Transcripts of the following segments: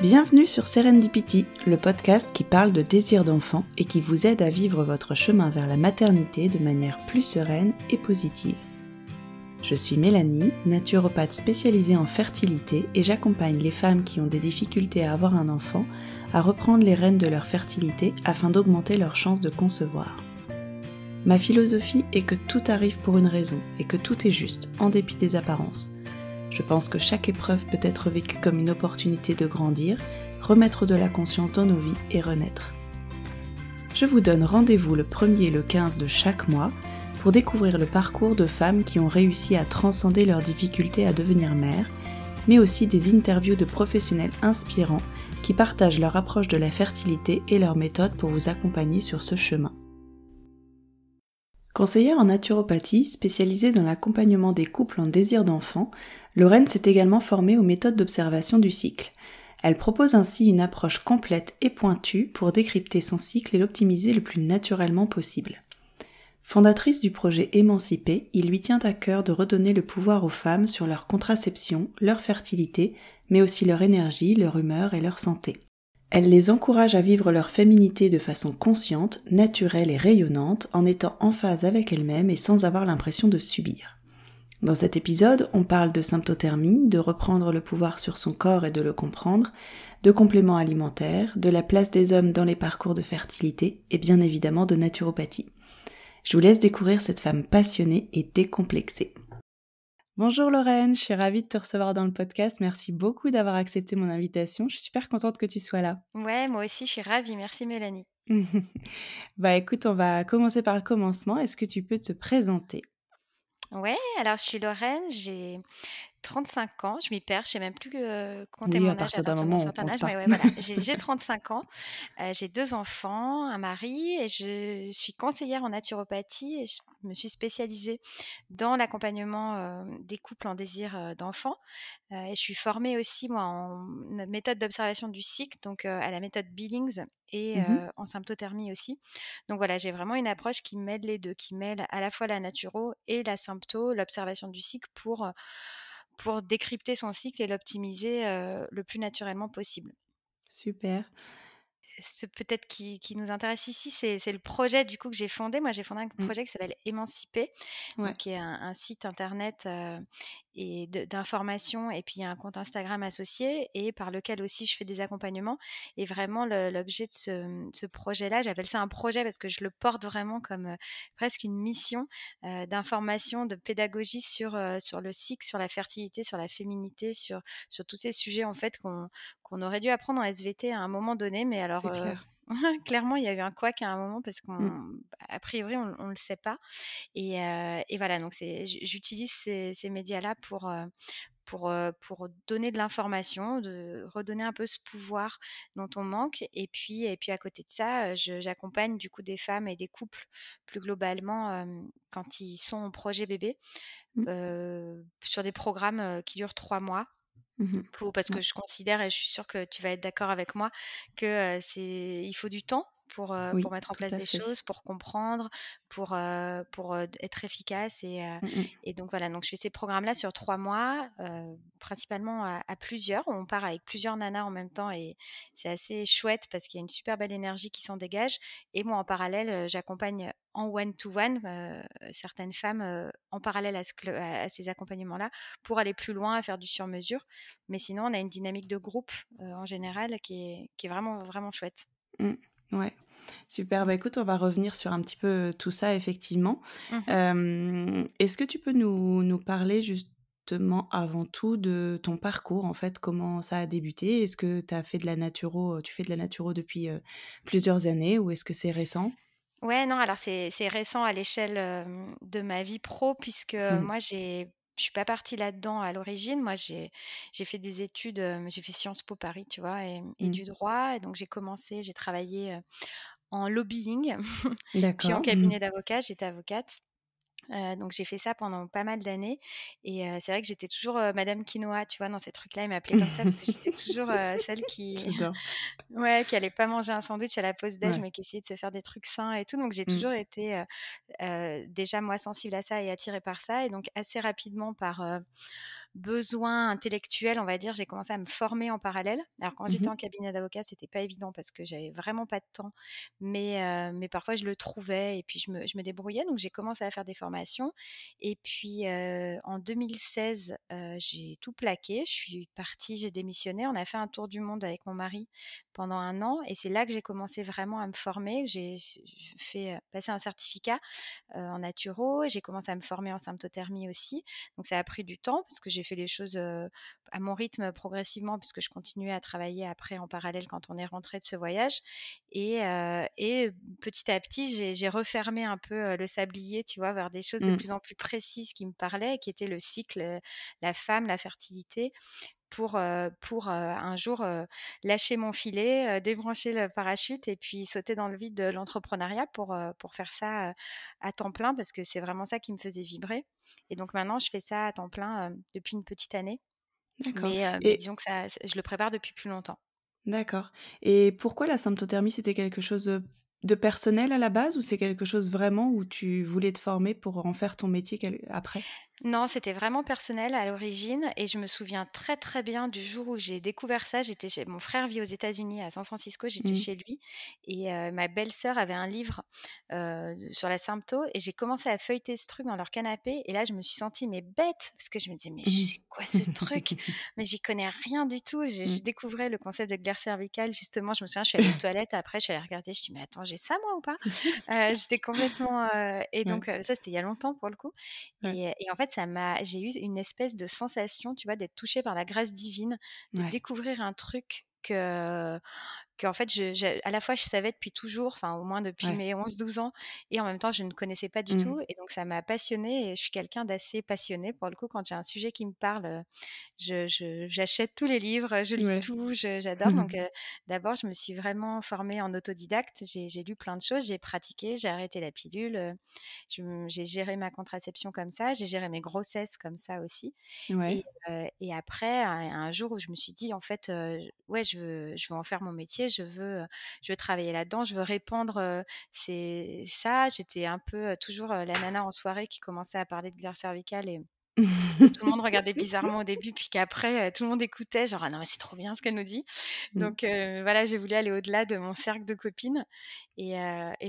Bienvenue sur Serendipity, le podcast qui parle de désir d'enfant et qui vous aide à vivre votre chemin vers la maternité de manière plus sereine et positive. Je suis Mélanie, naturopathe spécialisée en fertilité et j'accompagne les femmes qui ont des difficultés à avoir un enfant à reprendre les rênes de leur fertilité afin d'augmenter leurs chances de concevoir. Ma philosophie est que tout arrive pour une raison et que tout est juste, en dépit des apparences. Je pense que chaque épreuve peut être vécue comme une opportunité de grandir, remettre de la conscience dans nos vies et renaître. Je vous donne rendez-vous le 1er et le 15 de chaque mois pour découvrir le parcours de femmes qui ont réussi à transcender leurs difficultés à devenir mères, mais aussi des interviews de professionnels inspirants qui partagent leur approche de la fertilité et leurs méthodes pour vous accompagner sur ce chemin. Conseillère en naturopathie spécialisée dans l'accompagnement des couples en désir d'enfant, Lorraine s'est également formée aux méthodes d'observation du cycle. Elle propose ainsi une approche complète et pointue pour décrypter son cycle et l'optimiser le plus naturellement possible. Fondatrice du projet Émancipé, il lui tient à cœur de redonner le pouvoir aux femmes sur leur contraception, leur fertilité, mais aussi leur énergie, leur humeur et leur santé. Elle les encourage à vivre leur féminité de façon consciente, naturelle et rayonnante en étant en phase avec elles-mêmes et sans avoir l'impression de subir. Dans cet épisode, on parle de symptothermie, de reprendre le pouvoir sur son corps et de le comprendre, de compléments alimentaires, de la place des hommes dans les parcours de fertilité et bien évidemment de naturopathie. Je vous laisse découvrir cette femme passionnée et décomplexée. Bonjour Lorraine, je suis ravie de te recevoir dans le podcast. Merci beaucoup d'avoir accepté mon invitation. Je suis super contente que tu sois là. Ouais, moi aussi, je suis ravie. Merci Mélanie. bah écoute, on va commencer par le commencement. Est-ce que tu peux te présenter? Ouais, alors je suis Lorraine, j'ai 35 ans, je m'y perds, je sais même plus compter mon âge à partir d'un certain âge, mais ouais, voilà, j'ai 35 ans, j'ai deux enfants, un mari, et je suis conseillère en naturopathie et je me suis spécialisée dans l'accompagnement des couples en désir d'enfants. et je suis formée aussi moi en méthode d'observation du cycle, donc à la méthode Billings et mmh en symptothermie aussi. Donc voilà, j'ai vraiment une approche qui mêle les deux, qui mêle à la fois la naturo et la sympto, l'observation du cycle pour pour décrypter son cycle et l'optimiser le plus naturellement possible. Super ce peut-être qui, qui, nous intéresse ici, c'est le projet du coup que j'ai fondé. Moi, j'ai fondé un mmh. projet qui s'appelle Émanciper, qui est un, site internet et d'information, et puis il y a un compte Instagram associé, et par lequel aussi je fais des accompagnements. Et vraiment, l'objet de ce, ce projet-là, j'appelle ça un projet parce que je le porte vraiment comme presque une mission d'information, de pédagogie sur, sur le cycle, sur la fertilité, sur la féminité, sur, sur tous ces sujets en fait qu'on on aurait dû apprendre en SVT à un moment donné, mais alors euh, clairement il y a eu un couac à un moment parce qu'à mmh. priori on, ne le sait pas. Et, euh, voilà, donc j'utilise ces, médias-là pour euh, pour, pour, donner de l'information, de redonner un peu ce pouvoir dont on manque. Et puis, et puis à côté de ça, j'accompagne du coup des femmes et des couples plus globalement quand ils sont en projet bébé mmh. sur des programmes qui durent trois mois. Mmh parce que je considère, et je suis sûre que tu vas être d'accord avec moi, que c'est il faut du temps pour, pour mettre en place des choses, pour comprendre, pour, pour être efficace. Et, mmh et, donc voilà, donc je fais ces programmes-là sur trois mois, principalement à, plusieurs. On part avec plusieurs nanas en même temps et c'est assez chouette parce qu'il y a une super belle énergie qui s'en dégage. Et moi, en parallèle, j'accompagne en one-to-one certaines femmes en parallèle à, ces accompagnements-là pour aller plus loin, à faire du sur-mesure. Mais sinon, on a une dynamique de groupe en général qui est, qui est vraiment, vraiment chouette. Mmh. Ouais, super. Bah, écoute, on va revenir sur un petit peu tout ça, effectivement. Mmh est-ce que tu peux nous, nous parler justement avant tout de ton parcours, en fait, comment ça a débuté? Est-ce que tu as fait de la naturo, tu fais de la naturo depuis plusieurs années ou est-ce que c'est récent? Ouais, non, alors c'est récent à l'échelle de ma vie pro, puisque mmh. moi, j'ai je suis pas partie là-dedans à l'origine. Moi, j'ai fait des études, j'ai fait Sciences Po Paris, tu vois, et, mmh. du droit. Et donc, j'ai commencé, j'ai travaillé en lobbying, puis en cabinet d'avocat. J'étais avocate. Donc j'ai fait ça pendant pas mal d'années et c'est vrai que j'étais toujours Madame Quinoa, tu vois, dans ces trucs-là, ils m'appelaient comme ça parce que j'étais toujours celle qui, ouais, qui allait pas manger un sandwich à la pause déj, mais qui essayait de se faire des trucs sains et tout. Donc j'ai mmh. toujours été déjà moi sensible à ça et attirée par ça et donc assez rapidement par besoin intellectuel, on va dire, j'ai commencé à me former en parallèle. Alors quand j'étais mmh en cabinet d'avocat, c'était pas évident parce que j'avais vraiment pas de temps, mais, euh, mais parfois je le trouvais et puis je me, je me débrouillais. Donc j'ai commencé à faire des formations. Et puis euh, en 2016, euh, j'ai tout plaqué. Je suis partie, j'ai démissionné. On a fait un tour du monde avec mon mari pendant un an et c'est là que j'ai commencé vraiment à me former. J'ai fait passer un certificat en naturo. J'ai commencé à me former en symptothermie aussi. Donc ça a pris du temps parce que j'ai fait les choses à mon rythme progressivement puisque je continuais à travailler après en parallèle quand on est rentré de ce voyage. Et, et petit à petit, j'ai refermé un peu le sablier, tu vois, vers des choses de mmh. plus en plus précises qui me parlaient, qui étaient le cycle, la femme, la fertilité pour, pour un jour lâcher mon filet, débrancher le parachute et puis sauter dans le vide de l'entrepreneuriat pour, pour faire ça à temps plein parce que c'est vraiment ça qui me faisait vibrer. Et donc maintenant, je fais ça à temps plein depuis une petite année. D'accord. Mais, disons que ça, je le prépare depuis plus longtemps. D'accord. Et pourquoi la symptothermie, c'était quelque chose de personnel à la base ou c'est quelque chose vraiment où tu voulais te former pour en faire ton métier après? Non, c'était vraiment personnel à l'origine et je me souviens très très bien du jour où j'ai découvert ça. J'étais chez mon frère vit aux États-Unis à San Francisco, j'étais mmh. chez lui et ma belle-sœur avait un livre sur la sympto et j'ai commencé à feuilleter ce truc dans leur canapé et là je me suis sentie mais bête parce que je me disais mais mmh. c'est quoi ce truc? Mais j'y connais rien du tout. J'ai mmh. découvert le concept de glaire cervicale justement. Je me souviens, je suis allée aux toilettes après, je suis allée regarder, je me suis dit mais attends j'ai ça moi ou pas? J'étais complètement et donc ça c'était il y a longtemps pour le coup et, et en fait ça m'a, j'ai eu une espèce de sensation, tu vois, d'être touchée par la grâce divine, de découvrir un truc que en fait, je, à la fois, je savais depuis toujours, enfin, au moins depuis mes 11-12 ans, et en même temps, je ne connaissais pas du mmh. tout. Et donc, ça m'a passionnée. Et je suis quelqu'un d'assez passionné. Pour le coup, quand j'ai un sujet qui me parle, j'achète je, tous les livres, je lis tout, j'adore. donc, d'abord, je me suis vraiment formée en autodidacte. J'ai lu plein de choses, j'ai pratiqué, j'ai arrêté la pilule, j'ai géré ma contraception comme ça, j'ai géré mes grossesses comme ça aussi. Et, et, après, un, jour où je me suis dit, en fait, ouais, je veux, je veux en faire mon métier je veux, je veux travailler là-dedans, je veux répandre c'est ça. J'étais un peu toujours la nana en soirée qui commençait à parler de glaire cervicale et tout le monde regardait bizarrement au début, puis qu'après, tout le monde écoutait, genre, ah non, mais c'est trop bien ce qu'elle nous dit. Mmh. Donc voilà, j'ai voulu aller au-delà de mon cercle de copines et,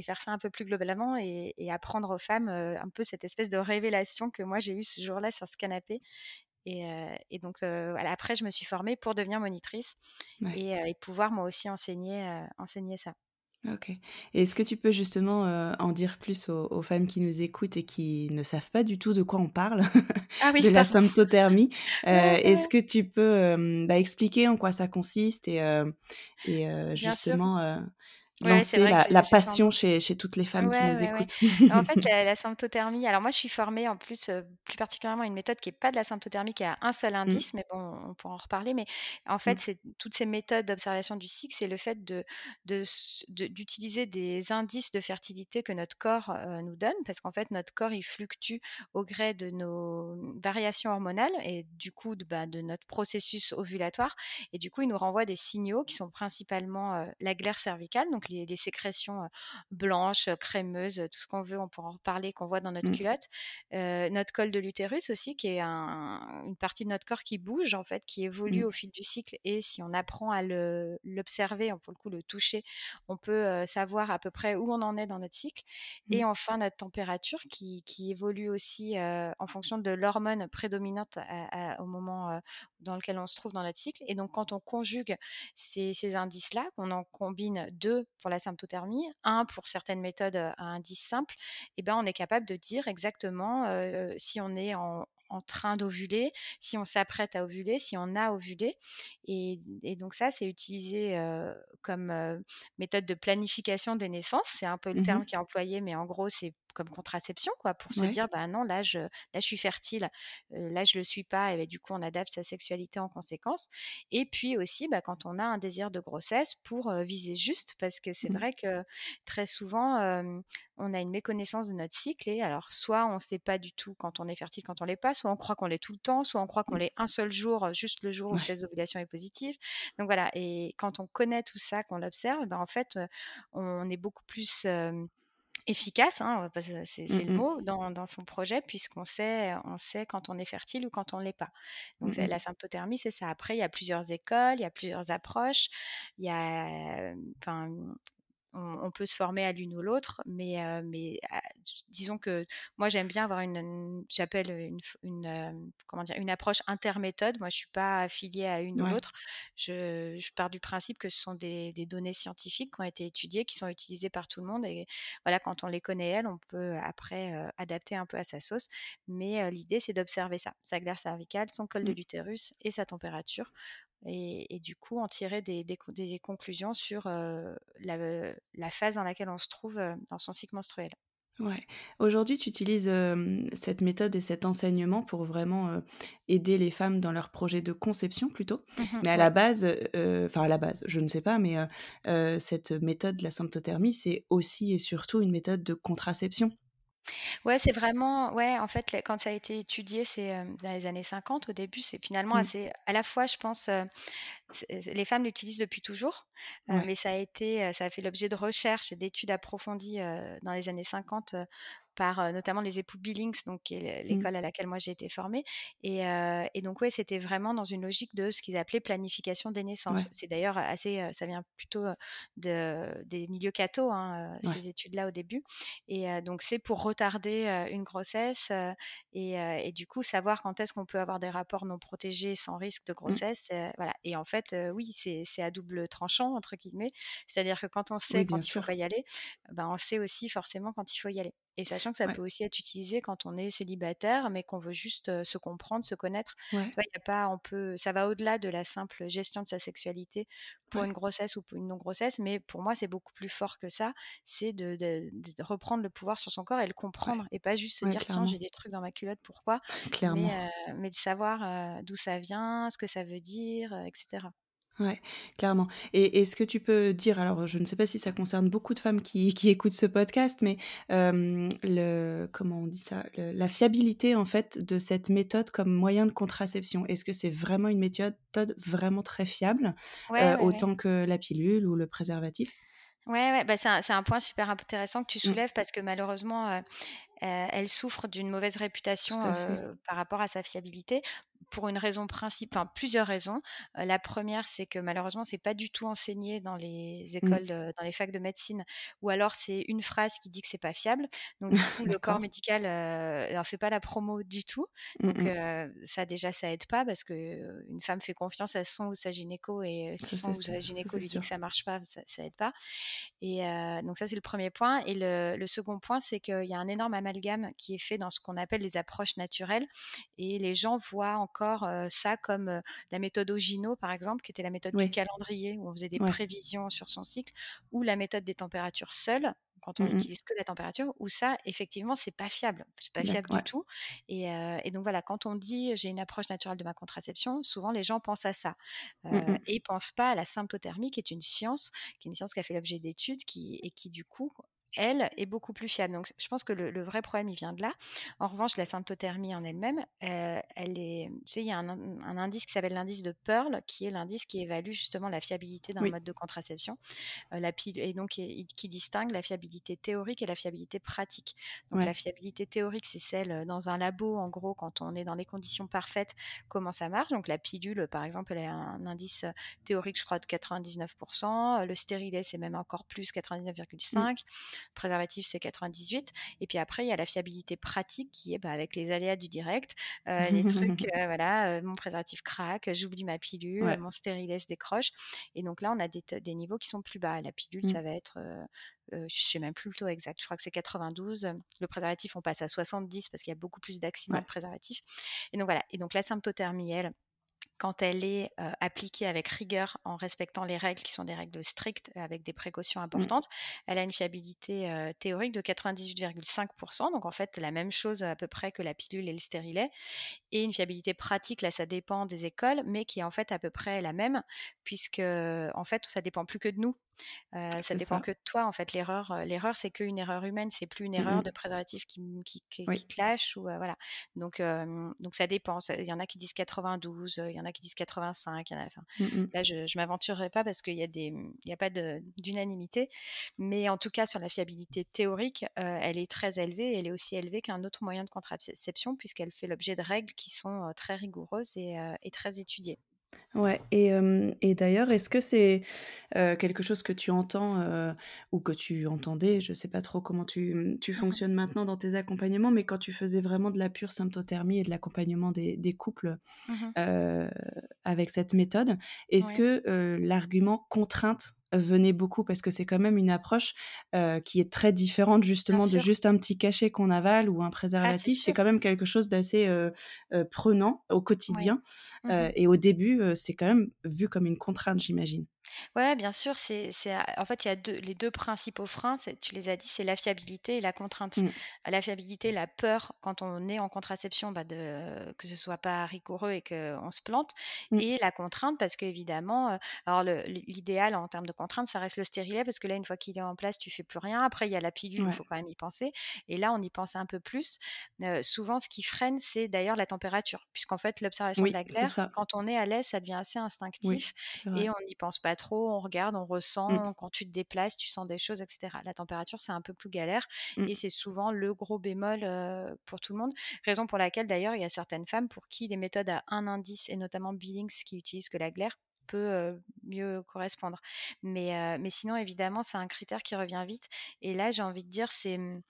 faire ça un peu plus globalement et, apprendre aux femmes un peu cette espèce de révélation que moi j'ai eue ce jour-là sur ce canapé et, donc, après, je me suis formée pour devenir monitrice et, pouvoir moi aussi enseigner, enseigner ça. Ok. Est-ce que tu peux justement en dire plus aux, femmes qui nous écoutent et qui ne savent pas du tout de quoi on parle, ah de la symptothermie Est-ce que tu peux bah, expliquer en quoi ça consiste et, et justement lancer la, passion chez, chez, toutes les femmes qui nous écoutent. en fait, la, symptothermie, alors moi je suis formée en plus, euh, plus particulièrement une méthode qui n'est pas de la symptothermie, qui a un seul mmh. indice, mais bon, on pourra en reparler. Mais en fait, mmh. c'est toutes ces méthodes d'observation du cycle, c'est le fait de, d'utiliser des indices de fertilité que notre corps euh, nous donne, parce qu'en fait, notre corps, il fluctue au gré de nos variations hormonales et du coup de, bah, de notre processus ovulatoire. Et du coup, il nous renvoie des signaux qui sont principalement euh, la glaire cervicale, donc des, sécrétions blanches, crémeuses, tout ce qu'on veut, on pourra en reparler, qu'on voit dans notre mmh. culotte. notre col de l'utérus aussi, qui est une partie de notre corps qui bouge, en fait, qui évolue mmh. au fil du cycle. Et si on apprend à l'observer, pour le coup le toucher, on peut savoir à peu près où on en est dans notre cycle. Et mmh. enfin, notre température qui, évolue aussi en fonction de l'hormone prédominante au moment dans lequel on se trouve dans notre cycle. Et donc, quand on conjugue ces, ces indices-là, qu'on en combine deux pour la symptothermie, un pour certaines méthodes à indice simple, et ben on est capable de dire exactement si on est en, train d'ovuler, si on s'apprête à ovuler, si on a ovulé. Et, donc ça, c'est utilisé comme méthode de planification des naissances. C'est un peu le mmh terme qui est employé, mais en gros, c'est comme contraception, quoi, pour se dire, bah non, là je, là, je suis fertile, là, je le suis pas, et bah, du coup, on adapte sa sexualité en conséquence. Et puis aussi, bah, quand on a un désir de grossesse, pour viser juste, parce que c'est mmh. vrai que très souvent, on a une méconnaissance de notre cycle, et alors, soit on ne sait pas du tout quand on est fertile, quand on l'est pas, soit on croit qu'on l'est tout le temps, soit on croit qu'on mmh. l'est un seul jour, juste le jour où le test d'ovulation est positif. Donc voilà, et quand on connaît tout ça, qu'on l'observe, ben, en fait, on est beaucoup plus efficace, hein, c'est mmh le mot, dans, son projet, puisqu'on sait, on sait quand on est fertile ou quand on ne l'est pas. Donc mmh la symptothermie, c'est ça. Après, il y a plusieurs écoles, il y a plusieurs approches. Il y a, on, peut se former à l'une ou l'autre, mais, mais ah, disons que moi j'aime bien avoir une, j'appelle une, comment dire, une approche interméthode. Moi je suis pas affiliée à une ou l'autre. Je, pars du principe que ce sont des, données scientifiques qui ont été étudiées, qui sont utilisées par tout le monde et voilà quand on les connaît elles, on peut après adapter un peu à sa sauce. Mais l'idée c'est d'observer ça, sa glaire cervicale, son col de mmh. l'utérus et sa température et, du coup en tirer des, des, conclusions sur la, phase dans laquelle on se trouve dans son cycle menstruel. Ouais. Aujourd'hui, tu utilises cette méthode et cet enseignement pour vraiment aider les femmes dans leur projet de conception plutôt. Mmh mais à la base, enfin à la base, je ne sais pas, mais cette méthode de la symptothermie, c'est aussi et surtout une méthode de contraception. Ouais, c'est vraiment ouais, en fait, quand ça a été étudié, c'est, dans les années 50 au début, c'est finalement mmh. assez à la fois, je pense, les femmes l'utilisent depuis toujours, mais ça a été, ça a fait l'objet de recherches et d'études approfondies, dans les années 50, par notamment les époux Billings, donc mmh. l'école à laquelle moi j'ai été formée. Et, et donc oui, c'était vraiment dans une logique de ce qu'ils appelaient planification des naissances. C'est d'ailleurs assez, ça vient plutôt de, des milieux cathos, hein, ces études-là au début. Et donc c'est pour retarder une grossesse et, et, du coup savoir quand est-ce qu'on peut avoir des rapports non protégés sans risque de mmh. grossesse. voilà. Et en fait, oui, c'est à double tranchant entre guillemets. C'est-à-dire que quand on sait quand il faut pas y aller, ben, on sait aussi forcément quand il faut y aller. Et sachant que ça peut aussi être utilisé quand on est célibataire, mais qu'on veut juste se comprendre, se connaître. y a pas, on peut, ça va au-delà de la simple gestion de sa sexualité pour une grossesse ou pour une non-grossesse, mais pour moi, c'est beaucoup plus fort que ça. C'est de, reprendre le pouvoir sur son corps et le comprendre, et pas juste se dire tiens, j'ai des trucs dans ma culotte, pourquoi? Clairement. Mais, mais de savoir d'où ça vient, ce que ça veut dire, etc. Ouais, clairement. Et est-ce que tu peux dire, alors je ne sais pas si ça concerne beaucoup de femmes qui, qui écoutent ce podcast, mais le, comment on dit ça, la fiabilité en fait de cette méthode comme moyen de contraception. Est-ce que c'est vraiment une méthode vraiment très fiable, autant que la pilule ou le préservatif? Ouais, ouais bah c'est un, un, point super intéressant que tu mmh. soulèves parce que malheureusement, elle souffre d'une mauvaise réputation par rapport à sa fiabilité pour une raison principale, enfin plusieurs raisons. la première, c'est que malheureusement, c'est pas du tout enseigné dans les mmh. écoles, dans les facs de médecine, ou alors c'est une phrase qui dit que c'est pas fiable. Donc du coup, le corps médical n'en fait pas la promo du tout. Mmh Donc ça déjà, ça aide pas parce que une femme fait confiance à son ou sa gynéco et si son ou sa gynéco lui dit que ça marche pas, ça, ça aide pas. Et donc ça, c'est le premier point. Et le, le second point, c'est qu'il y a un énorme amalgame qui est fait dans ce qu'on appelle les approches naturelles, et les gens voient encore ça comme la méthode Ogino, par exemple, qui était la méthode du calendrier, où on faisait des prévisions sur son cycle, ou la méthode des températures seules, quand on n'utilise mmh que la température, où ça, effectivement, c'est pas fiable. C'est pas fiable du tout. Et, donc voilà, quand on dit j'ai une approche naturelle de ma contraception, souvent les gens pensent à ça. Mmh et ils pensent pas à la symptothermie, qui est une science, qui est une science qui a fait l'objet d'études, qui, et qui du coup elle, est beaucoup plus fiable. Donc, je pense que le, vrai problème, il vient de là. En revanche, la symptothermie en elle-même, euh, elle est, tu sais, il y a un, indice qui s'appelle l'indice de Pearl, qui est l'indice qui évalue justement la fiabilité d'un mode de contraception, euh, la et donc qui, distingue la fiabilité théorique et la fiabilité pratique. Donc, la fiabilité théorique, c'est celle euh, dans un labo, en gros, quand on est dans les conditions parfaites, comment ça marche. Donc, la pilule, par exemple, elle a un indice théorique, je crois, de 99%. Le stérilet, c'est même encore plus, 99,5% préservatif c'est 98. Et puis après, il y a la fiabilité pratique qui est bah, avec les aléas du direct, euh, les trucs, euh, voilà, euh, mon préservatif craque, j'oublie ma pilule, mon stérilet se décroche. Et donc là, on a des, des, niveaux qui sont plus bas. La pilule, ça mmh. va être je ne sais même plus le taux exact, je crois que c'est 92. Le préservatif, on passe à 70 parce qu'il y a beaucoup plus d'accidents de préservatifs. Et donc voilà, et donc la symptothermie, elle, quand elle est appliquée avec rigueur en respectant les règles qui sont des règles strictes avec des précautions Mmh. importantes, elle a une fiabilité théorique de 98,5%. Donc en fait, la même chose à peu près que la pilule et le stérilet. Et une fiabilité pratique, là, ça dépend des écoles, mais qui est en fait à peu près la même, puisque en fait, ça dépend plus que de nous. Ça dépend ça. que de toi, en fait. L'erreur, l'erreur, c'est qu'une erreur humaine, c'est plus une Mmh erreur de préservatif qui, qui, qui, Oui. qui te lâche ou voilà. Donc, donc ça dépend. Il y en a qui disent 92, il y en a qui disent 85. Il y en a, enfin, Mmh mh. là, je, je m'aventurerai pas parce qu'il y a des, il y a pas d'unanimité, mais en tout cas sur la fiabilité théorique, elle est très élevée. Elle est aussi élevée qu'un autre moyen de contraception puisqu'elle fait l'objet de règles qui sont très rigoureuses et, et très étudiées. Ouais et hem et d'ailleurs, est-ce que c'est, heu, quelque chose que tu entends, heu, ou que tu entendais, je sais pas trop comment tu, mmh, tu Mmh mh. fonctionnes maintenant dans tes accompagnements, mais quand tu faisais vraiment de la pure symptothermie et de l'accompagnement des des couples, Mmh mh. heu, avec cette méthode, est-ce Ouais. que, heu, l'argument contrainte venait beaucoup? Parce que c'est quand même une approche, qui est très différente justement de juste un petit cachet qu'on avale ou un Ah, c'est préservatif. C'est quand même quelque chose d'assez, prenant au Ouais. quotidien, Mmh et au début, c'est quand même vu comme une contrainte, j'imagine? Ouais, bien sûr, c'est c'est en fait, il y a 2 les 2 principaux freins, c'est tu les as dit, c'est la fiabilité et la contrainte. Mmh. La fiabilité, la peur quand on est en contraception, bah, de que ce soit pas rigoureux et qu'on se plante Mmh. et la contrainte parce qu'évidemment, heu, alors le l'idéal en termes de contrainte, ça reste le stérilet parce que là, une fois qu'il est en place, tu fais plus rien. Après, il y a la pilule il Ouais. faut quand même y penser et là, on y pense un peu plus. Heu, souvent, ce qui freine, c'est d'ailleurs la température puisqu'en fait, l'observation de Oui, la c'est glaire, quand on est à l'aise, ça devient assez instinctif et on n'y pense pas trop, on regarde, on Mmh. ressent, quand tu te déplaces, tu sens des choses et cetera. La température, c'est un peu plus galère Mmh. et c'est souvent le gros bémol, pour tout le monde. Raison pour laquelle d'ailleurs, il y a certaines femmes pour qui les méthodes à un indice et notamment Billings qui utilisent que la glaire peut, mieux correspondre. Mais, mais sinon évidemment, c'est un critère qui revient vite et là, j'ai envie de dire, c'est, mmh,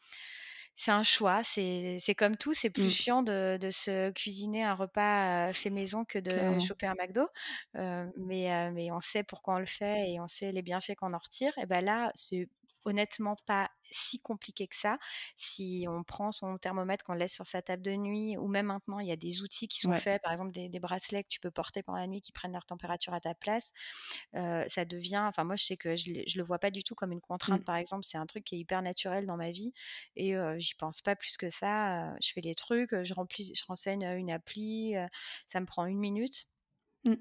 c'est un choix, c'est comme tout, c'est plus Mmh. chiant de de se cuisiner un repas, fait maison que de Clairement. choper un McDo, mais, mais on sait pourquoi on le fait et on sait les bienfaits qu'on en retire et bah, là, c'est honnêtement pas si compliqué que ça. Si on prend son thermomètre, qu'on laisse sur sa table de nuit ou même maintenant, il y a des outils qui sont Ouais. faits, par exemple des des bracelets que tu peux porter pendant la nuit qui prennent leur température à ta place. Ça devient enfin moi, je sais que je le je le vois pas du tout comme une contrainte, Mmh. par exemple. C'est un truc qui est hyper naturel dans ma vie et j'y pense pas plus que ça, je fais les trucs, je remplis je renseigne, une appli, ça me prend 1 minute.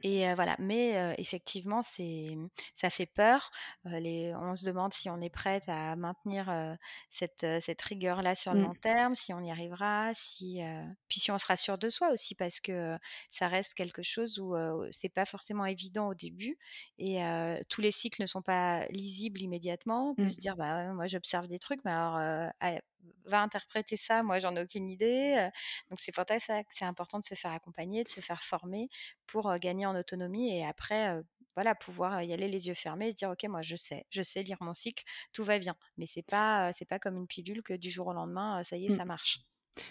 Et heu, voilà. Mais effectivement, c'est ça fait peur. Les on se demande si on est prête à maintenir, cette, cette rigueur-là sur le Mmh. long terme, si on y arrivera, si, puis si on sera sûre de soi aussi parce que, ça reste quelque chose où, c'est pas forcément évident au début et tous les cycles ne sont pas lisibles immédiatement. On peut Mmh. se dire: «Bah, moi j'observe des trucs, mais alors, va interpréter ça, moi j'en ai aucune idée», donc c'est pour ça que c'est important de se faire accompagner, de se faire former pour, gagner en autonomie et après, voilà, pouvoir y aller les yeux fermés et se dire: «OK, moi je sais, je sais lire mon cycle, tout va bien». Mais c'est pas, c'est pas comme une pilule que du jour au lendemain, ça y est, Mmh. ça marche.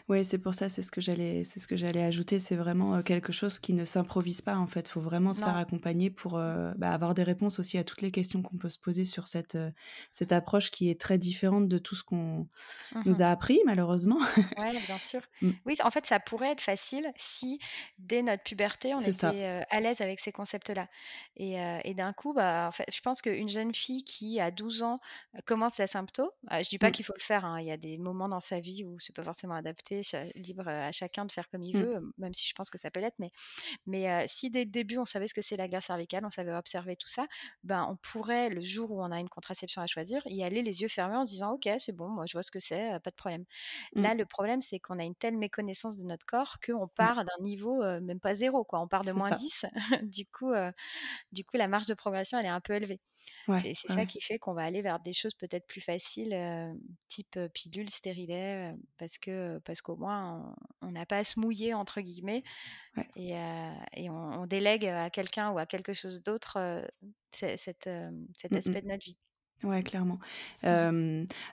Ouais, c'est pour ça, c'est ce que j'allais c'est ce que j'allais ajouter. C'est vraiment, heu, quelque chose qui ne s'improvise pas, en fait. Faut vraiment se faire accompagner pour, heu, bah, avoir des réponses aussi à toutes les questions qu'on peut se poser sur cette, heu, cette approche qui est très différente de tout ce qu'on Mmh nous a appris malheureusement. Ouais, bien sûr. Mmh. Oui, en fait, ça pourrait être facile si, dès notre puberté, on était, à l'aise avec ces concepts-là et et d'un coup, bah, en fait, je pense qu'une jeune fille qui, à 12 ans, commence la sympto, heu, je dis pas Mmh. qu'il faut le faire, hein, il y a des moments dans sa vie où c'est pas forcément adapté, cha libre à chacun de faire comme il Mmh. veut, même si je pense que ça peut l'être, mais si dès le début, on savait ce que c'est la glaire cervicale, on savait observer tout ça, ben, on pourrait, le jour où on a une contraception à choisir, y aller les yeux fermés en disant: «OK, c'est bon, moi je vois ce que c'est, pas de problème». Mmh. Là, le problème, c'est qu'on a une telle méconnaissance de notre corps qu'on Ouais. part d'un niveau, même pas 0 quoi, on part de ça. -10 du coup, du coup, la marge de progression, elle est un peu élevée. Ouais, C'est ouais, ça qui fait qu'on va aller vers des choses peut-être plus faciles, type, pilule, stérilet, parce que parce qu'au moins on n'a pas à «se mouiller» entre guillemets Ouais. et et on on délègue à quelqu'un ou à quelque chose d'autre, heu, ce cet, cet Mmh aspect de notre vie. Ouais, clairement. Mmh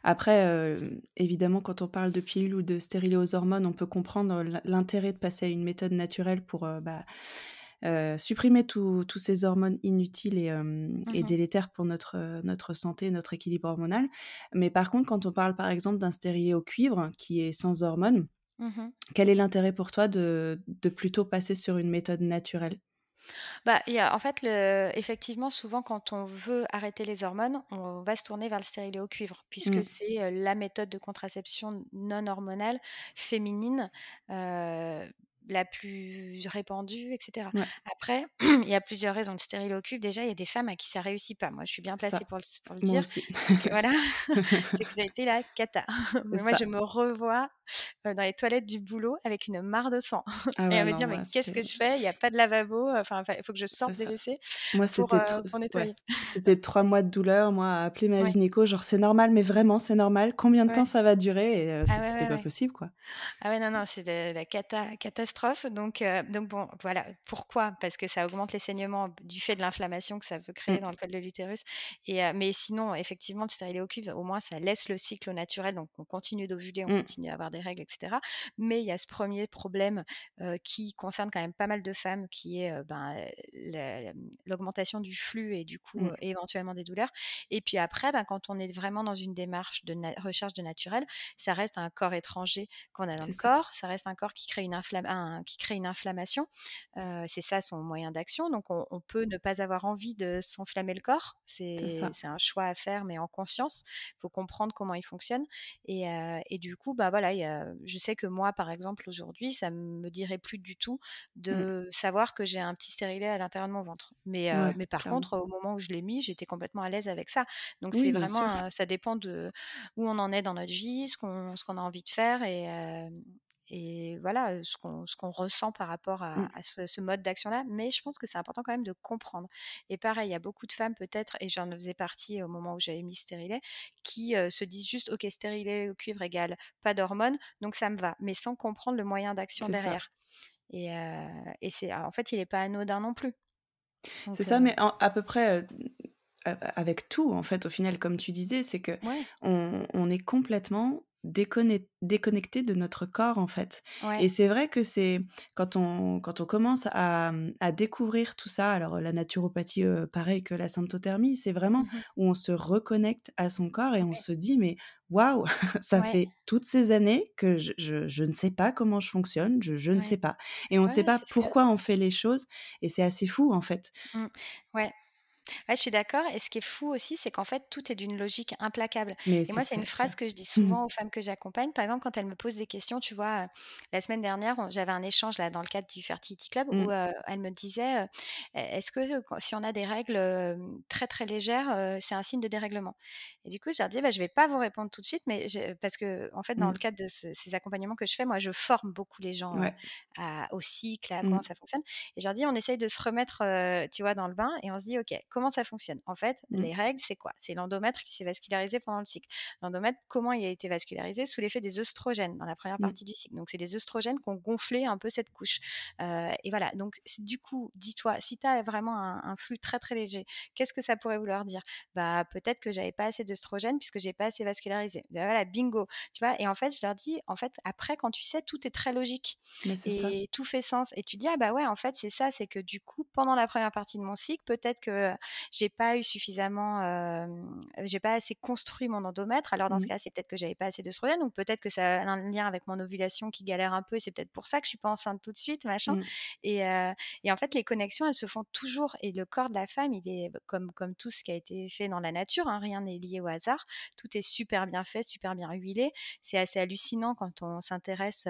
après, évidemment, quand on parle de pilule ou de stérilet aux hormones, on peut comprendre l'in l'intérêt de passer à une méthode naturelle pour, bah, heu, supprimer tous ces hormones inutiles et Mmh et délétères pour notre, santé, notre équilibre hormonal. Mais par contre, quand on parle, par exemple, d'un stérilet au cuivre qui est sans hormones, Mmh mh. quel est l'intérêt pour toi de de plutôt passer sur une méthode naturelle? Bah, il y a en fait, le effectivement, souvent, quand on veut arrêter les hormones, on va se tourner vers le stérilet au cuivre, puisque Mmh. c'est, la méthode de contraception non hormonale féminine, la plus répandue, et cetera. Ouais. Après, il y a plusieurs raisons. Au cuivre, déjà, il y a des femmes à qui ça réussit pas. Moi, je suis bien placée ça. pour le pour le dire. que voilà, c'est que ça a été la cata. Mais moi, je me revois, heu, dans les toilettes du boulot avec une mare de sang Ah et à me non, dire: «Mais qu'est-ce que je fais? Il y a pas de lavabo, enfin, il faut que je sorte des. WC Moi, pour, c'était tr heu, pour c ouais, nettoyer». c'était 3 mois de douleur, moi, à appeler ma gynéco, genre: «C'est normal, mais vraiment, c'est normal? Combien de temps ça va durer?» et heu, Ah c'était pas possible, quoi. Ah ouais, non, non, c'est de la cata catastrophe donc heu, donc bon, voilà. Pourquoi? Parce que ça augmente les saignements du fait de l'inflammation que ça peut créer dans le Mmh. col de l'utérus et heu, mais sinon, effectivement, le stérilet au cuivre, au moins, ça laisse le cycle au naturel, donc on continue d'ovuler, on Mmh. continue à avoir des règles, et cetera. Mais il y a ce 1er problème, heu, qui concerne quand même pas mal de femmes, qui est, ben, l'augmentation du flux et du coup, Mmh. éventuellement des douleurs et puis après, ben, quand on est vraiment dans une démarche de recherche de naturel, ça reste un corps étranger qu'on a dans le ça. corps. Ça reste un corps qui crée une inflam un qui crée une inflammation, c'est ça son moyen d'action, donc on on peut ne pas avoir envie de s'enflammer le corps. C'est un choix à faire, mais en conscience. Il faut comprendre comment il fonctionne et du coup, bah, voilà, il y a je sais que moi, par exemple, aujourd'hui, ça me dirait plus du tout Mmh. de savoir que j'ai un petit stérilet à l'intérieur de mon ventre. Mais heu, Ouais, mais par clairement. contre, au moment où je l'ai mis, j'étais complètement à l'aise avec ça. Donc Oui, c'est vraiment, ça dépend de où on en est dans notre vie, ce qu'on a envie de faire et et voilà, ce qu'on qu'on ressent par rapport à Mmh. à ce ce mode d'action-là. Mais je pense que c'est important quand même de comprendre et pareil, il y a beaucoup de femmes peut-être et j'en faisais partie au moment où j'avais mis stérilet, qui, se disent juste: «OK, stérilet au cuivre égale pas d'hormones, donc ça me va», mais sans comprendre le moyen d'action ça. derrière et et c'est en fait, il est pas anodin non plus. C'est ça, mais en à peu près, avec tout, en fait, au final, comme tu disais, c'est Ouais. qu'on on est complètement déconnecté de notre corps, en fait et c'est vrai que c'est quand on quand on commence à, mmh, à découvrir tout ça, alors la naturopathie, pareil que la symptothermie, c'est vraiment Mmh mh. où on se reconnecte à son corps et on Ouais. se dit: «Mais waouh, ça Ouais. fait toutes ces années que je je je ne sais pas comment je fonctionne, je je ne sais pas» et on Ouais, sait pas ça. pourquoi on fait les choses et c'est assez fou, en fait. Mmh. Ouais. Ouais, je suis d'accord et ce qui est fou aussi, c'est qu'en fait, tout est d'une logique implacable Mais et moi, c'est une ça. phrase que je dis Mmh mh. souvent aux femmes que j'accompagne. Par exemple, quand elles me posent des questions, tu vois, la semaine dernière, j'avais un échange là dans le cadre du Fertility Club où, Mmh. heu, elles me disaient, heu: «E est-ce que si on a des règles, très, très légères, c'est un signe de dérèglement?» et du coup, je leur dis: «Bah, je vais pas vous répondre tout de suite, mais je» parce qu'en fait, dans le Mmh. cadre de ce ces accompagnements que je fais, moi, je forme beaucoup les gens, heu, Ouais. à au cycle, à comment ça fonctionne et je leur dis: «On essaye de se remettre, tu vois, dans le bain et on se dit: "OK, comment ça fonctionne?" En fait, Mmh. les règles, c'est quoi? C'est l'endomètre qui s'est vascularisé pendant le cycle. L'endomètre, comment il a été vascularisé? Sous l'effet des œstrogènes dans la 1re Mmh. partie du cycle. Donc c'est des œstrogènes qui ont gonflé un peu cette couche, heu et voilà. Donc du coup, dis-toi, si tu as vraiment un un flux très, très léger, qu'est-ce que ça pourrait vouloir dire? Bah, peut-être que j'avais pas assez d'œstrogènes puisque j'ai pas assez vascularisé. Bah, voilà, bingo, tu vois? Et en fait, je leur dis: «En fait, après, quand tu sais, tout est très logique Mais c'est ça. et tout fait sens» et tu dis: «Ah bah, ouais, en fait, c'est ça, c'est que du coup, pendant la 1re partie de mon cycle, peut-être que j'ai pas eu suffisamment, j'ai pas assez construit mon endomètre. Alors dans ce Mmh. cas, c'est peut-être que j'avais pas assez d'œstrogènes ou peut-être que ça a un lien avec mon ovulation qui galère un peu et c'est peut-être pour ça que je suis pas enceinte tout de suite, machin» Mmh. et et en fait, les connexions, elles se font toujours et le corps de la femme, il est comme comme tout ce qui a été fait dans la nature, hein, rien n'est lié au hasard. Tout est super bien fait, super bien huilé. C'est assez hallucinant quand on s'intéresse,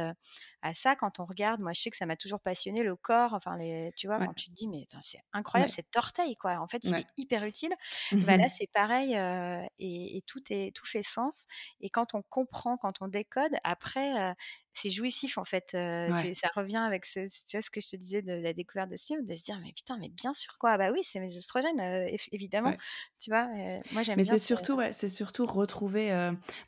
à ça, quand on regarde. Moi, je sais que ça m'a toujours passionné le corps, enfin les tu vois, Ouais. quand tu te dis: «Mais c'est incroyable Ouais. cet orteil, quoi, en fait, il est hyper utile». Mmh Bah, c'est pareil, heu et et tout est tout fait sens et quand on comprend, quand on décode, après, heu, c'est jouissif, en fait, Ouais. ça revient avec ce tu vois, ce que je te disais de la découverte de ce livre, de se dire: «Mais putain, mais bien sûr, quoi, bah, oui, c'est mes éf évidemment», Ouais. tu vois? Moi, j'aime Mais c'est ce surtout ouais, c'est surtout retrouver,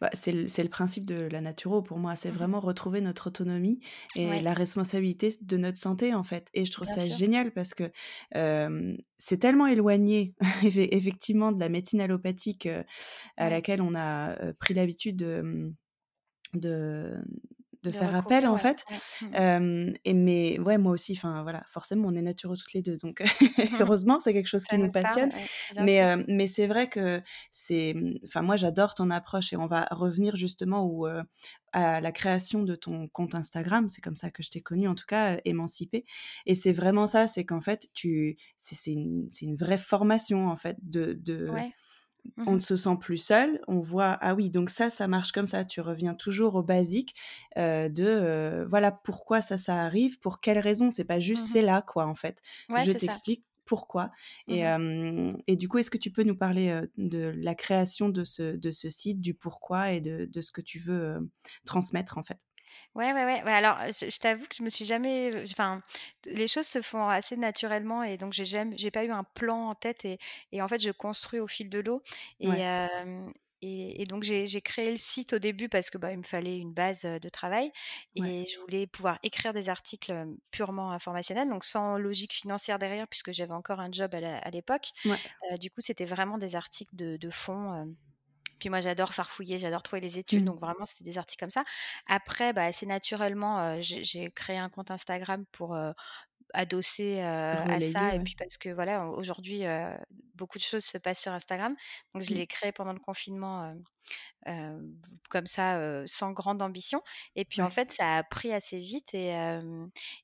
bah, c'est le principe de la naturo pour moi, c'est Mmh mh. vraiment retrouver notre autonomie et la responsabilité de notre santé, en fait et je trouve Bien ça sûr. génial parce que, c'est tellement éloigné effe effectivement de la médecine allopathique, à laquelle on a, pris l'habitude de, mmh, de de, faire appel en fait. Mmh. et mais ouais, moi aussi, enfin voilà, forcément, on est natureux toutes les deux, donc heureusement, c'est quelque chose qui nous passionne. mais mais c'est vrai que c'est, enfin moi, j'adore ton approche et on va revenir justement où à la création de ton compte Instagram, c'est comme ça que je t'ai connu en tout cas, émancipée. Et c'est vraiment ça, c'est qu'en fait, tu, c'est une, une, vraie formation en fait de, de on ne mmh se sent plus seul, on voit, ah oui, donc ça, ça marche comme ça, tu reviens toujours au basique de, voilà, pourquoi ça, ça arrive, pour quelles raisons, c'est pas juste, mmh c'est là, quoi, en fait. je t'explique pourquoi. Mmh et, du coup, est-ce que tu peux nous parler de la création de ce, de ce site, du pourquoi et de, de ce que tu veux transmettre, en fait? Ouais, ouais, ouais. alors, je, t'avoue que je me suis jamais. Enfin, les choses se font assez naturellement et donc j'ai jamais, j'ai pas eu un plan en tête et, et en fait, je construis au fil de l'eau. Et, et, donc, j'ai, créé le site au début parce que bah, il me fallait une base de travail et je voulais pouvoir écrire des articles purement informationnels, donc sans logique financière derrière, puisque j'avais encore un job à, l'époque. du coup, c'était vraiment des articles de, de fond puis moi, j'adore farfouiller, j'adore trouver les études. Mmh. Donc vraiment, c'était des articles comme ça. Après, bah, assez naturellement, j'ai créé un compte Instagram pour adosser à ça. Et puis parce que voilà, aujourd'hui, beaucoup de choses se passent sur Instagram. Donc je l'ai créé pendant le confinement comme ça, sans grande ambition. Et puis en fait, ça a pris assez vite et,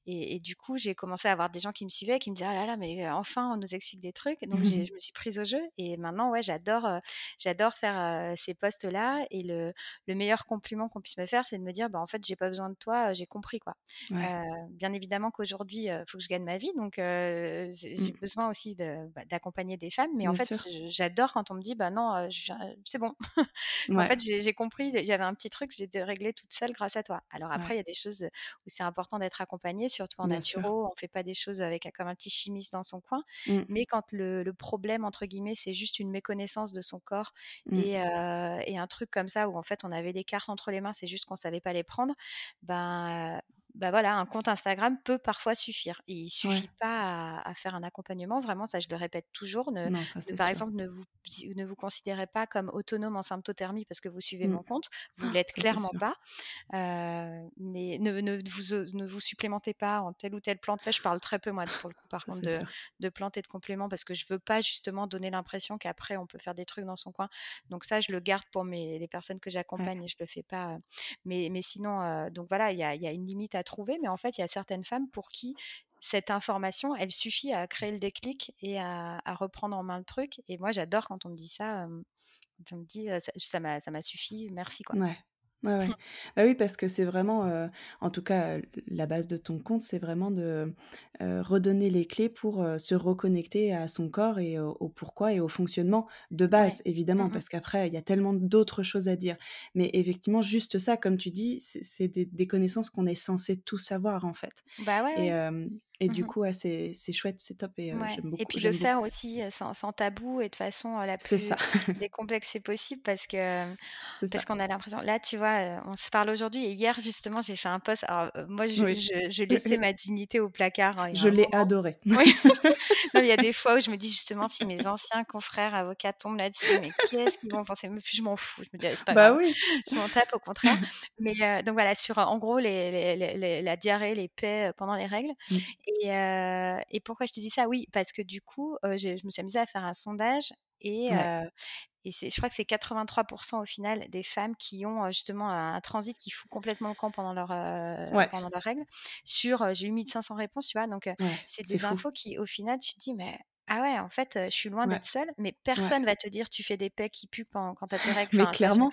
et, du coup, j'ai commencé à avoir des gens qui me suivaient, qui me disaient «Ah là là, mais enfin, on nous explique des trucs». Donc je me suis prise au jeu et maintenant, ouais, j'adore, j'adore faire ces posts-là. Et le, le, meilleur compliment qu'on puisse me faire, c'est de me dire «Bah en fait, j'ai pas besoin de toi, j'ai compris quoi. bien évidemment qu'aujourd'hui, il faut que je gagne ma vie, donc j'ai mmh. besoin aussi bah, d'accompagner des femmes. Mais en fait, j'adore quand on me dit «Bah non, c'est bon». En fait, j'ai compris, j'avais un petit truc, j'ai réglé toute seule grâce à toi. Alors après, il y a des choses où c'est important d'être accompagné, surtout en naturo. On fait pas des choses avec comme un petit chimiste dans son coin. Mmh. Mais quand le, problème, entre guillemets, c'est juste une méconnaissance de son corps mmh. et, et, un truc comme ça où en fait on avait des cartes entre les mains, c'est juste qu'on savait pas les prendre, ben bah voilà, un compte Instagram peut parfois suffire. Il il suffit pas à, faire un accompagnement, vraiment, ça je le répète toujours. Ne, par exemple, ne vous, ne vous considérez pas comme autonome en symptothermie parce que vous suivez mmh. mon compte, vous ah, l'êtes clairement pas. mais ne, ne, vous, ne vous supplémentez pas en telle ou telle plante. Ça, je parle très peu, moi, pour le coup, par contre, de, de, plantes et de compléments parce que je veux pas justement donner l'impression qu'après on peut faire des trucs dans son coin. Donc ça, je le garde pour mes, les personnes que j'accompagne et je le fais pas. Mais, mais sinon, donc voilà, il y a, y a une limite à trouver, mais en fait, il y a certaines femmes pour qui cette information, elle suffit à créer le déclic et à, reprendre en main le truc. Et moi, j'adore quand on me dit ça. me dit ça m'a ça suffi, merci quoi. Ouais, Bah oui, parce que c'est vraiment, en tout cas, la base de ton compte, c'est vraiment de redonner les clés pour se reconnecter à son corps et au, pourquoi et au fonctionnement de base, évidemment, mmh parce qu'après, il y a tellement d'autres choses à dire. Mais effectivement, juste ça, comme tu dis, c'est des, des connaissances qu'on est censé tout savoir, en fait. Bah ouais. Et, et du mmh coup, c'est chouette, c'est top et j'aime beaucoup. Et puis le faire aussi sans, sans, tabou et de façon la plus ça. décomplexée possible parce que parce qu'on a l'impression. Là, tu vois, on se parle aujourd'hui et hier justement, j'ai fait un post. Alors moi, je, je, laissais ma dignité au placard. Hein, je l'ai adoré. Oui. il y a des fois où je me dis justement si mes anciens confrères avocats tombent là-dessus, mais qu'est-ce qu'ils vont penser? Je m'en fous. Je me dis c'est pas bah grave. Oui. Je m'en tape au contraire. Mais donc voilà, sur en gros les, les, la diarrhée, les paix pendant les règles. Mmh. Et, et, pourquoi je te dis ça? Oui, parce que du coup, je me suis amusée à faire un sondage et, et je crois que c'est 83% au final des femmes qui ont justement un, transit qui fout complètement le camp pendant leur, pendant leur règle. Sur, j'ai eu 1500 réponses, tu vois, donc c'est des infos qui, au final, tu te dis, mais ah ouais, en fait, je suis loin d'être seule, mais personne va te dire tu fais des pecs qui puent quand, quand t'as tes règles. mais clairement.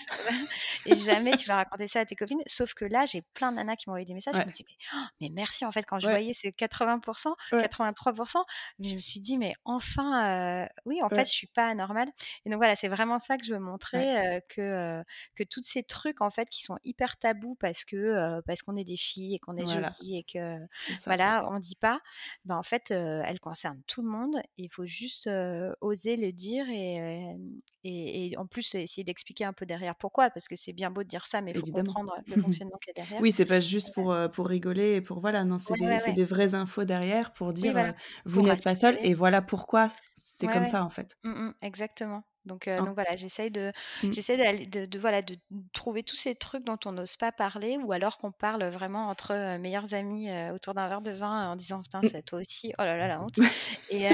et jamais tu vas raconter ça à tes copines. Sauf que là, j'ai plein de nanas qui m'ont envoyé des messages. Je me dis, oh, mais, merci, en fait, quand je voyais ces 80%, 83%, je me suis dit, mais enfin, oui, en fait, je suis pas anormale. Et donc voilà, c'est vraiment ça que je veux montrer, que, que tous ces trucs, en fait, qui sont hyper tabous parce que parce qu'on est des filles et qu'on est jolies et que, voilà, on dit pas, ben, en fait, elles concernent tout le monde il faut juste oser le dire et, et, en plus essayer d'expliquer un peu derrière pourquoi, parce que c'est bien beau de dire ça, mais il faut comprendre le fonctionnement qu'il y a derrière. Oui, c'est pas juste pour, pour rigoler et pour voilà, non, c'est des, des, vraies infos derrière pour dire vous n'êtes pas seul et voilà pourquoi c'est comme ça en fait. Mmh exactement. Donc, donc voilà, j'essaye de, j'essaie de, de, voilà, de trouver tous ces trucs dont on n'ose pas parler, ou alors qu'on parle vraiment entre meilleurs amis autour d'un verre de vin en disant putain, c'est toi aussi, oh là là, la honte. Et,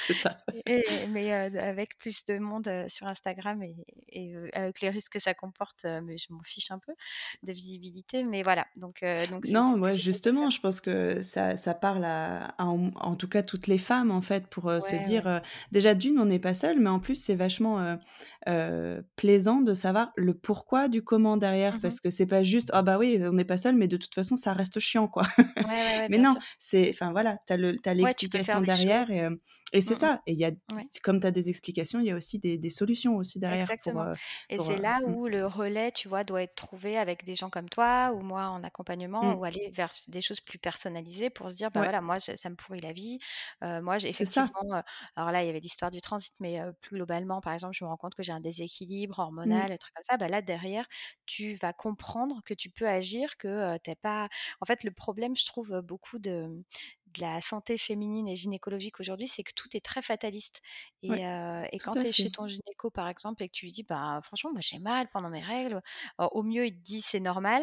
c'est ça. mais avec plus de monde sur Instagram et, et, avec les risques que ça comporte, mais je m'en fiche un peu de visibilité. Mais voilà, donc, donc non, moi justement, je pense que ça, ça parle à, en, tout cas toutes les femmes en fait pour se dire déjà d'une, on n'est pas seul, mais en plus c'est vachement euh, euh, plaisant de savoir le pourquoi du comment derrière, mmh parce que c'est pas juste ah bah oui on n'est pas seul, mais de toute façon ça reste chiant quoi. mais non, c'est enfin voilà, t'as le as l'explication derrière et, euh, et c'est mmh ça. Et il y a comme tu as des explications, il y a aussi des, des solutions aussi derrière. Exactement. et c'est là mmh. où le relais, tu vois, doit être trouvé avec des gens comme toi ou moi en accompagnement ou aller vers des choses plus personnalisées pour se dire bah voilà moi ça me pourrit la vie. moi j'ai effectivement alors là il y avait l'histoire du transit, mais plus globalement par exemple, je me rends compte que j'ai un déséquilibre mmh. hormonal, et trucs comme ça, bah là derrière, tu vas comprendre que tu peux agir, que t'es pas. En fait, le problème, je trouve beaucoup de de la santé féminine et gynécologique aujourd'hui, c'est que tout est très fataliste. Et, et quand tu es chez ton gynéco, par exemple, et que tu lui dis, bah, franchement, moi j'ai mal pendant mes règles, au mieux, il te dit c'est normal.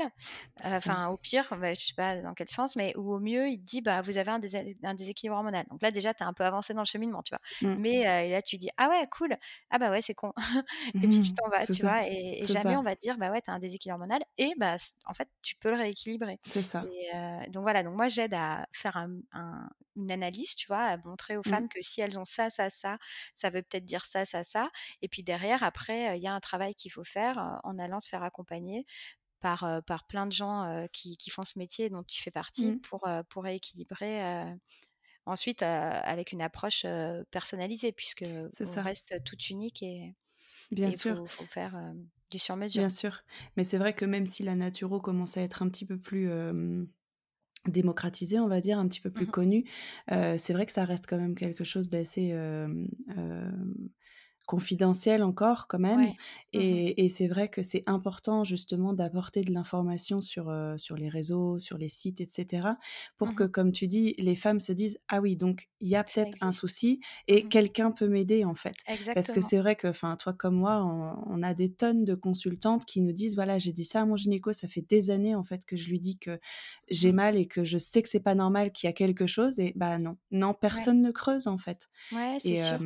Enfin, au pire, bah, je sais pas dans quel sens, mais ou au mieux, il te dit, bah, vous avez un, un déséquilibre hormonal. Donc là, déjà, tu as un peu avancé dans le cheminement, tu vois. Mmh. Mais là, tu dis, ah ouais, cool. Ah bah ouais, c'est con. et puis tu t'en vas, tu vois. Et, jamais on va te dire, bah ouais, tu as un déséquilibre hormonal. Et bah, en fait, tu peux le rééquilibrer. C'est ça. donc voilà, donc moi, j'aide à faire un, une analyse, tu vois, à montrer aux mmh. femmes que si elles ont ça, ça, ça, ça veut peut-être dire ça, ça, ça. Et puis derrière, après, il y a un travail qu'il faut faire en allant se faire accompagner par, par plein de gens qui, qui, font ce métier dont tu fais partie mmh. pour, pour rééquilibrer. Ensuite, avec une approche personnalisée, puisque ça reste tout unique et bien sûr, faut, faut faire du sur-mesure. Bien sûr, mais c'est vrai que même si la naturo commence à être un petit peu plus démocratisé, on va dire, un petit peu plus mmh connu, c'est vrai que ça reste quand même quelque chose d'assez confidentiel encore quand même. Mmh et, c'est vrai que c'est important justement d'apporter de l'information sur, sur les réseaux, sur les sites, etc. pour mmh que, comme tu dis, les femmes se disent Ah oui, donc il y a peut-être un souci et mmh quelqu'un peut m'aider en fait. Parce que c'est vrai que, enfin, toi comme moi, on, a des tonnes de consultantes qui nous disent Voilà, j'ai dit ça à mon gynéco, ça fait des années en fait que je lui dis que j'ai mal et que je sais que c'est pas normal, qu'il y a quelque chose. Et bah non, non, personne ne creuse en fait. Ouais, c'est sûr.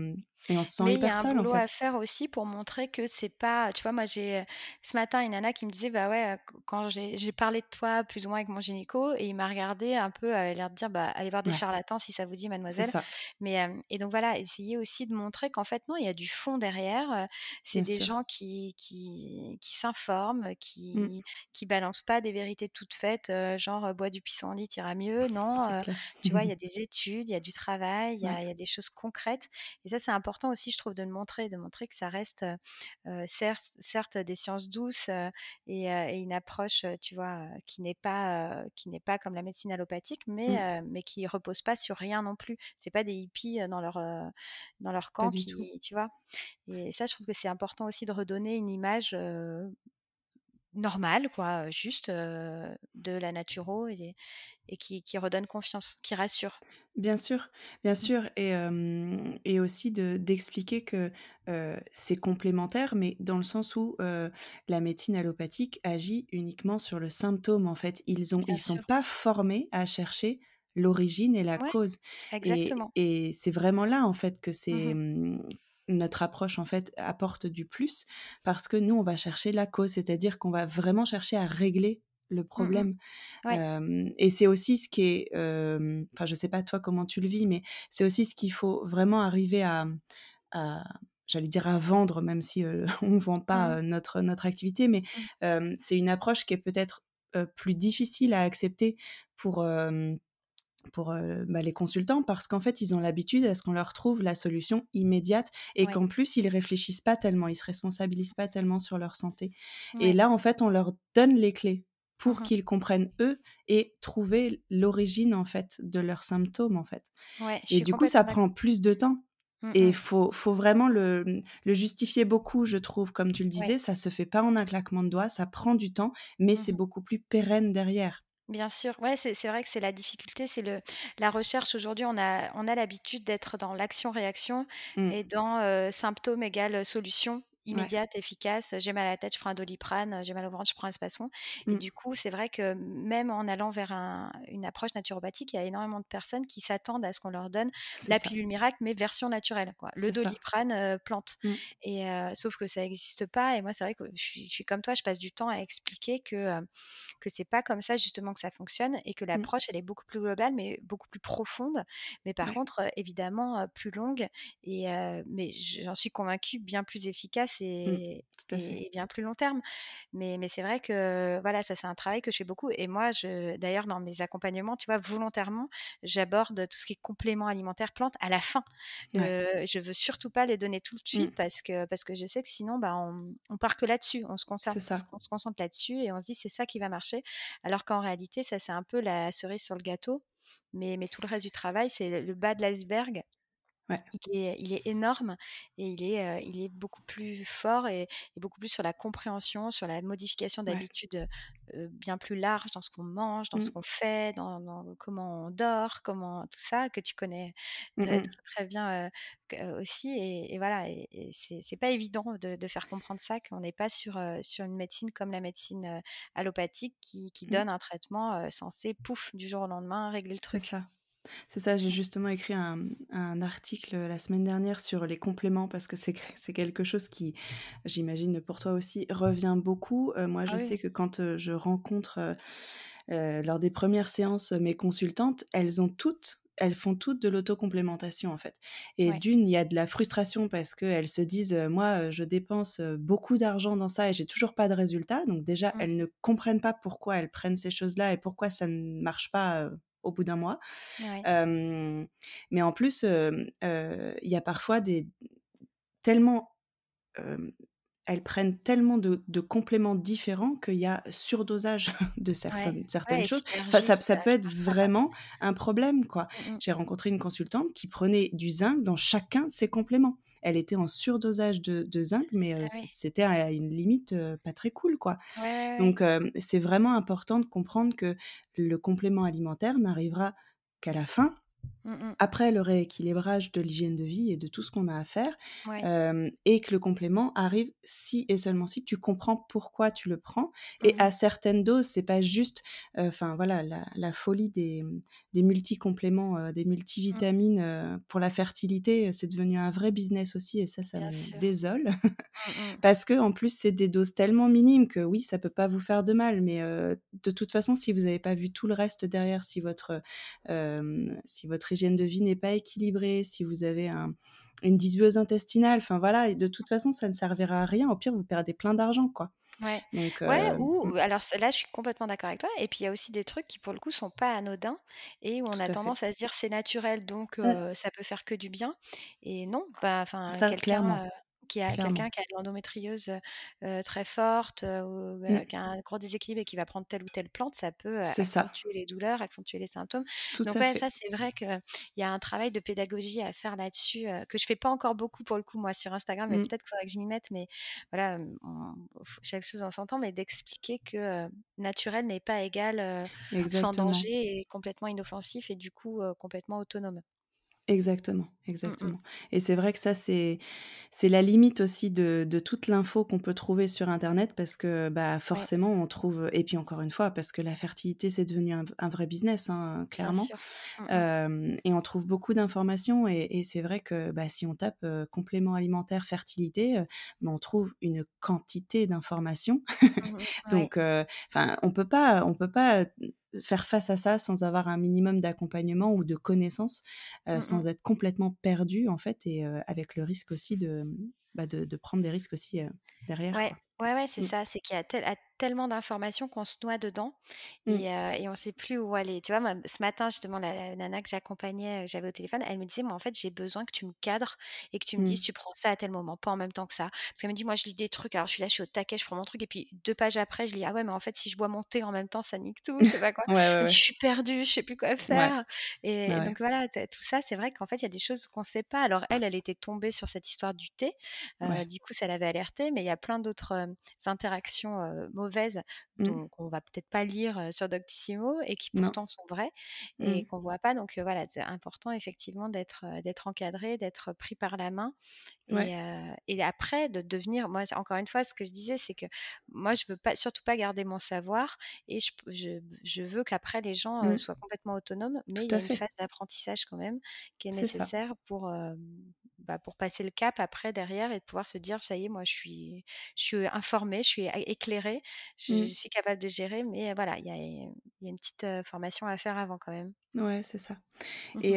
Et on se sent Mais il y a un boulot à faire aussi pour montrer que c'est pas. Tu vois, moi, j'ai ce matin une nana qui me disait Bah ouais, quand j'ai parlé de toi plus ou moins avec mon gynéco, et il m'a regardé un peu, elle a l'air de dire Bah allez voir des charlatans si ça vous dit, mademoiselle. Mais, et donc voilà, essayer aussi de montrer qu'en fait, non, il y a du fond derrière. C'est des gens qui, qui, qui s'informent, mmh. qui, qui balancent pas des vérités toutes faites, genre bois du pissenlit, ira mieux. Non, tu vois, il y a des études, il y a du travail, il y, a, y a des choses concrètes. Et ça, c'est important aussi, je trouve, de le montrer, de montrer que ça reste certes, certes, des sciences douces et, une approche, tu vois, qui n'est pas qui n'est pas comme la médecine allopathique, mais mmh. mais qui repose pas sur rien non plus. C'est pas des hippies dans leur dans leur camp qui, tu vois? Et ça, je trouve que c'est important aussi de redonner une image normale, quoi, juste de la naturo et, et qui, qui, redonne confiance, qui rassure. Bien sûr, bien mmh. sûr, et, et aussi d'expliquer que c'est complémentaire, mais dans le sens où la médecine allopathique agit uniquement sur le symptôme. En fait, ils ont, ils sont pas formés à chercher l'origine et la cause. Exactement. Et, et c'est vraiment là en fait que c'est mmh notre approche en fait apporte du plus parce que nous on va chercher la cause, c'est-à-dire qu'on va vraiment chercher à régler le mmh problème. et c'est aussi ce qui est, enfin je sais pas toi comment tu le vis, mais c'est aussi ce qu'il faut vraiment arriver à, j'allais dire à vendre, même si on ne vend pas mmh. notre, notre activité, mais mmh. c'est une approche qui est peut-être plus difficile à accepter pour pour bah, les consultants parce qu'en fait ils ont l'habitude à ce qu'on leur trouve la solution immédiate et qu'en plus ils réfléchissent pas tellement, ils se responsabilisent pas tellement sur leur santé. Et là en fait on leur donne les clés pour mmh qu'ils comprennent eux et trouver l'origine en fait de leurs symptômes en fait. et du coup ça prend plus de temps. Mmh et il faut, faut vraiment le, le, justifier beaucoup, je trouve, comme tu le disais, ça se fait pas en un claquement de doigts, ça prend du temps, mais c'est beaucoup plus pérenne derrière. Bien sûr, ouais, c'est c'est vrai que c'est la difficulté, c'est le la recherche aujourd'hui, on a on a l'habitude d'être dans l'action-réaction Mmh. et dans, heu, symptôme égale solution Ouais. immédiate, efficace. J'ai mal à la tête, je prends un Doliprane, j'ai mal au ventre, je prends un Spasson et Mmh. du coup, c'est vrai que même en allant vers un une approche naturopathique, il y a énormément de personnes qui s'attendent à ce qu'on leur donne la ça. pilule miracle, mais version naturelle, quoi. Le. Doliprane, plante Mmh. et sauf que ça existe pas et moi, c'est vrai que je suis je suis comme toi, je passe du temps à expliquer que, heu, que c'est pas comme ça justement que ça fonctionne et que Mmh. l'approche, elle est beaucoup plus globale, mais beaucoup plus profonde, mais par Ouais. contre, évidemment, plus longue et mais j'en suis convaincue, bien plus efficace. Et fait. et bien plus long terme. Mais mais c'est vrai que, voilà, ça, c'est un travail que je fais beaucoup et moi, je d'ailleurs, dans mes accompagnements, tu vois, volontairement, j'aborde tout ce qui est compléments alimentaires plantes à la fin. Ouais. Heu, je veux surtout pas les donner tout de Mmh. suite parce que parce que je sais que sinon, bah, on on part que là-dessus. On se concentre on se concentre là-dessus et on se dit: «C'est ça qui va marcher». Alors qu'en réalité, ça, c'est un peu la cerise sur le gâteau, mais mais tout le reste du travail, c'est le bas de l'iceberg. Ouais. Il est il est énorme et il est, il est beaucoup plus fort et et beaucoup plus sur la compréhension, sur la modification Ouais. d'habitudes, bien plus larges dans ce qu'on mange, dans ce Mmh. qu'on fait, dans dans comment on dort, comment tout ça que tu connais Mmh très, bien, aussi et et voilà et et c'est pas évident de de faire comprendre ça, qu'on n'est pas sur, une médecine comme la médecine, allopathique qui qui Mmh. donne un traitement, censé, pouf, du jour au lendemain, régler le C'est truc. ça. C'est ça, j'ai justement écrit un, un article, la semaine dernière sur les compléments parce que c'est quelque chose qui, j'imagine pour toi aussi, revient beaucoup. Heu, moi, Ah je sais que quand, heu, je rencontre, heu, lors des 1res séances, mes consultantes, elles ont toutes elles font toutes de l'auto-complémentation, en fait et Ouais. d'1, il y a de la frustration parce qu'elles se disent, «Moi, je dépense, beaucoup d'argent dans ça et j'ai toujours pas de résultat». Donc déjà, Mmh elles ne comprennent pas pourquoi elles prennent ces choses-là et pourquoi ça ne marche pas, au bout d'un mois. Ouais. Mais en plus, il y a parfois des tellement, elles prennent tellement de de compléments différents qu'il y a surdosage de Ouais, certaines ouais choses. Enfin, ça peut être vraiment un problème, quoi. Mmh mh. J'ai rencontré une consultante qui prenait du zinc dans chacun de ses compléments. Elle était en surdosage de de zinc, mais Ah oui. c'était à une limite, heu, pas très cool, quoi. Donc hem, c'est vraiment important de comprendre que le complément alimentaire n'arrivera qu'à la fin, Mmh mh. après le rééquilibrage de l'hygiène de vie et de tout ce qu'on a à faire, Ouais. et que le complément arrive si et seulement si tu comprends pourquoi tu le prends et Mmh mh. à certaines doses. C'est pas juste, enfin, voilà, la la folie des, mmh, des multi-compléments, des multivitamines, pour la fertilité, c'est devenu un vrai business aussi et ça, ça Bien me sûr. désole. Parce qu'en plus, c'est des doses tellement minimes que oui, ça peut pas vous faire de mal, mais de toute façon, si vous avez pas vu tout le reste derrière, si votre, si votre hygiène de vie n'est pas équilibrée, si vous avez un une dysbiose intestinale, enfin, voilà et de toute façon, ça ne servira à rien. Au pire, vous perdez plein d'argent, quoi. Ouais. Donc Ouais mmh. ou alors c là, je suis complètement d'accord avec toi et puis il y a aussi des trucs qui, pour le coup, sont pas anodins et où on Tout a à fait. tendance à se dire: «C'est naturel donc Mmh. heu, ça peut faire que du bien» et non, bah, enfin, quelqu'un, heu, qui a quelqu'un qui a de l'endométriose, très forte, Mmh. qui a un gros déséquilibre et qui va prendre telle ou telle plante, ça peut, ça. accentuer les douleurs, accentuer les symptômes. Tout Donc ouais, fait. ça, c'est vrai qu'il y a un travail de pédagogie à faire là-dessus, que je fais pas encore beaucoup, pour le coup, moi, sur Instagram, mais Mmh. peut-être qu'il faudrait que je m'y mette, mais voilà, on chaque chose en son temps, mais d'expliquer que, naturel n'est pas égal, sans danger et complètement inoffensif et du coup, complètement autonome. Exactement, Mmh mh. exactement et c'est vrai que ça, c'est c'est la limite aussi de de toute l'info qu'on peut trouver sur internet parce que, bah, Ouais. forcément, on trouve et puis, encore une fois, parce que la fertilité, c'est devenu un vrai business, hein, clairement. Mmh. Hem et on trouve beaucoup d'informations et et c'est vrai que, bah, si on tape, heu, compléments alimentaires fertilité, heu, bah, on trouve une quantité d'informations. Mmh. Ouais. Donc enfin, on peut pas on peut pas, faire face à ça sans avoir un minimum d'accompagnement ou de connaissances, heu, Mmh sans être complètement perdu, en fait et heu, avec le risque aussi de, bah, de de prendre des risques aussi, heu, derrière, Ouais. quoi. Ouais, ouais, c'est Mmh. ça, c'est qu'il y a tel a tellement d'informations qu'on se noie dedans Mmh. et et on sait plus où aller. Tu vois, moi, ce matin, justement, la la nana que j'accompagnais, j'avais au téléphone, elle me disait: «Moi, en fait, j'ai besoin que tu me cadres et que tu me dises: Mmh. "Tu prends ça à tel moment, pas en même temps que ça"». Parce qu'elle me dit: «Moi, je lis des trucs, alors je suis là, je suis au taquet, je prends mon truc et puis 2 pages après, je lis: "Ah ouais, mais en fait, si je bois mon thé en même temps, ça nique tout"», je sais pas quoi. Ouais, ouais, Elle me dit: ouais. «Je suis perdue, je sais plus quoi faire» et Bah, donc ouais. voilà, tout ça, c'est vrai qu'en fait, il y a des choses qu'on sait pas. Alors elle, elle était tombée sur cette histoire du thé, du coup, ça l'avait alerté, mais il y a plein d'autres interactions mauvaises mmh. donc on va peut-être pas lire sur Doctissimo et qui pourtant sont vraies et mmh. qu'on voit pas. Donc voilà, c'est important effectivement d'être d'être encadré, d'être pris par la main et, et, après de devenir. Moi, encore une fois, ce que je disais, c'est que moi, je veux pas, surtout pas garder mon savoir et je, je, je veux qu'après les gens mmh. soient complètement autonomes, mais il y a une phase d'apprentissage quand même qui est nécessaire pour bah, pour passer le cap après derrière et de pouvoir se dire ça y est moi je suis je suis informée je suis éclairée je, mmh. suis capable de gérer mais voilà il y a, y a, une petite formation à faire avant quand même. Ouais c'est ça. Mmh et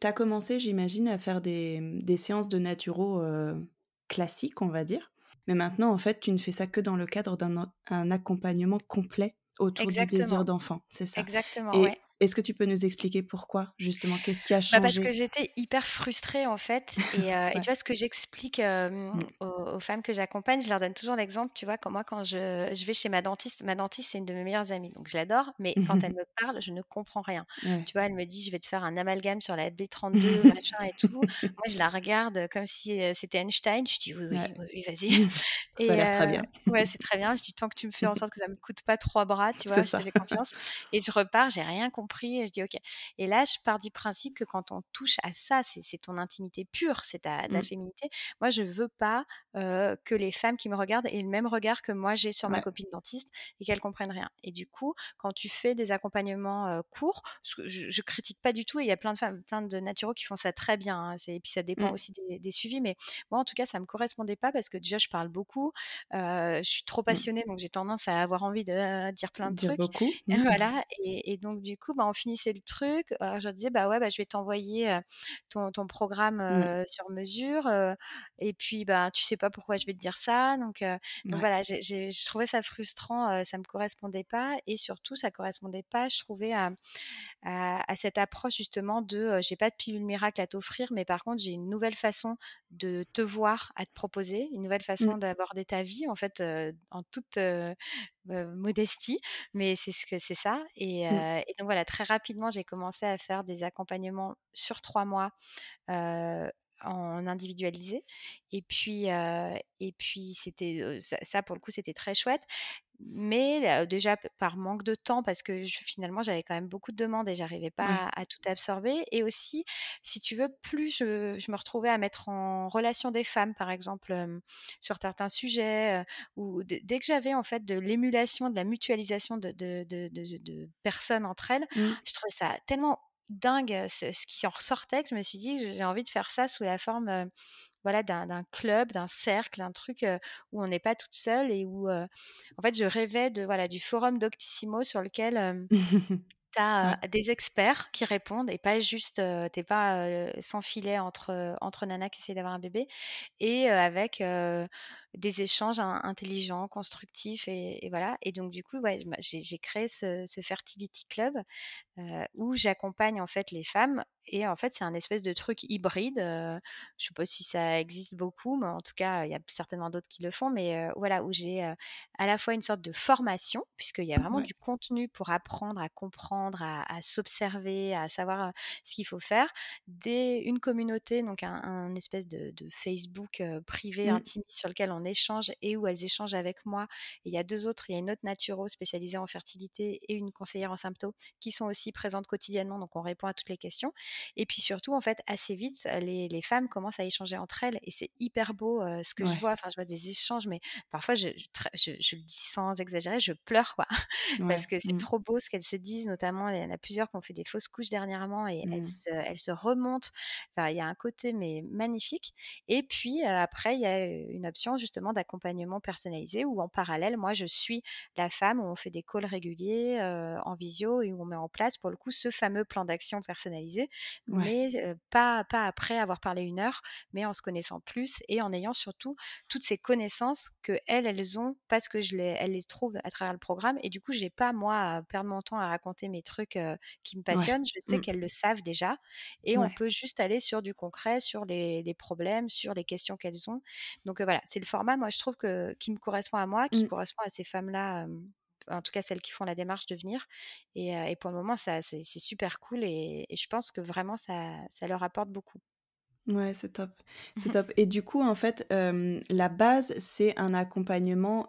tu as commencé j'imagine à faire des, des, séances de naturo classiques on va dire mais maintenant en fait tu ne fais ça que dans le cadre d'un accompagnement complet autour du désir d'enfant c'est ça? Exactement et, est-ce que tu peux nous expliquer pourquoi, justement? Qu'est-ce qui a changé bah Parce que j'étais hyper frustrée, en fait. Et, euh, tu vois, ce que j'explique mmh. aux, femmes que j'accompagne, je leur donne toujours l'exemple, tu vois, comme moi, quand je, je, vais chez ma dentiste, ma dentiste, c'est une de mes meilleures amies, donc je l'adore, mais quand elle me parle, je ne comprends rien. Tu vois, elle me dit, je vais te faire un amalgame sur la B32, machin et tout. moi, je la regarde comme si euh, c'était Einstein. Je dis, oui, oui, oui, vas-y. ça a l'air très bien. Euh, ouais, c'est très bien. Je dis, tant que tu me fais en sorte que ça me coûte pas trois bras, tu vois, je te fais confiance. Et je repars, j'ai rien compris et je dis ok. Et là, je pars du principe que quand on touche à ça, c'est ton intimité pure, c'est ta, ta mmh. féminité. Moi, je veux pas que les femmes qui me regardent aient le même regard que moi j'ai sur ma copine dentiste et qu'elles comprennent rien. Et du coup, quand tu fais des accompagnements courts, je, je, critique pas du tout il y a plein de femmes, plein de naturaux qui font ça très bien. Hein, et puis ça dépend mmh. aussi des, suivis, mais moi en tout cas, ça me correspondait pas parce que déjà je parle beaucoup, je suis trop mmh. passionnée, donc j'ai tendance à avoir envie de dire plein de trucs. Beaucoup. voilà. Et, et, donc du coup, bah, on finissait le truc. je disais bah ouais, bah, je vais t'envoyer ton, ton, programme mmh. sur mesure. et puis bah tu sais pas pourquoi je vais te dire ça. Donc, donc voilà, j'ai, je trouvais ça frustrant, ça me correspondait pas. Et surtout, ça correspondait pas, je trouvais, à, à, cette approche justement de j'ai pas de pilule miracle à t'offrir, mais par contre, j'ai une nouvelle façon de te voir, à te proposer, une nouvelle façon mmh. d'aborder ta vie, en fait, en toute modestie, mais c'est ce que c'est ça. Et, mmh. et, donc voilà, très rapidement, j'ai commencé à faire des accompagnements sur trois mois en individualisé. Et puis, et puis c'était ça, pour le coup, c'était très chouette. Mais déjà par manque de temps, parce que finalement j'avais quand même beaucoup de demandes et j'arrivais pas à, tout absorber. Et aussi, si tu veux, plus je, me retrouvais à mettre en relation des femmes, par exemple, sur certains sujets, ou dès que j'avais en fait de l'émulation, de la mutualisation de, de, personnes entre elles, mmh. je trouvais ça tellement dingue ce, qui en ressortait que je me suis dit que j'ai envie de faire ça sous la forme voilà d'un club, d'un cercle, d'un truc où on n'est pas toute seule et où en fait je rêvais de voilà du forum Doctissimo sur lequel tu as des experts qui répondent et pas juste, tu t'es pas sans filet entre, entre nanas qui essaient d'avoir un bébé et avec des échanges intelligents, constructifs et, voilà. Et donc du coup, ouais, j'ai créé ce, Fertility Club où j'accompagne en fait les femmes et en fait c'est un espèce de truc hybride. je sais pas si ça existe beaucoup, mais en tout cas il y a certainement d'autres qui le font. Mais voilà où j'ai à la fois une sorte de formation puisqu'il y a vraiment du contenu pour apprendre à comprendre, à, s'observer, à savoir ce qu'il faut faire. Des, une communauté, donc un, espèce de, Facebook privé mmh. intime sur lequel on échange et où elles échangent avec moi. il y a deux autres, il y a une autre naturo spécialisée en fertilité et une conseillère en symptômes qui sont aussi présentes quotidiennement, donc on répond à toutes les questions. Et puis surtout, en fait, assez vite, les, les femmes commencent à échanger entre elles et c'est hyper beau ce que je vois. Enfin, je vois des échanges, mais parfois, je, je, je, le dis sans exagérer, je pleure, quoi. Parce que c'est mmh. trop beau ce qu'elles se disent, notamment, il y en a plusieurs qui ont fait des fausses couches dernièrement et elles, mmh. se, elles se remontent. Enfin, il y a un côté, mais magnifique. Et puis, après, il y a une option, justement, d'accompagnement personnalisé où en parallèle, moi, je suis la femme où on fait des calls réguliers en visio et où on met en place pour le coup ce fameux plan d'action personnalisé, mais pas, pas après avoir parlé une heure, mais en se connaissant plus et en ayant surtout toutes ces connaissances que elles, elles ont parce que je les, elles les trouvent à travers le programme et du coup, j'ai pas moi à perdre mon temps à raconter mes trucs qui me passionnent. Je sais mmh. qu'elles le savent déjà et on peut juste aller sur du concret, sur les, les problèmes, sur les questions qu'elles ont. Donc voilà, c'est le format moi, je trouve que qui me correspond à moi, qui mmh. correspond à ces femmes-là, en tout cas celles qui font la démarche de venir. Et, pour le moment, ça, c'est, super cool et, je pense que vraiment, ça, ça leur apporte beaucoup. Ouais, c'est top, c'est top et du coup, en fait, la base, c'est un accompagnement,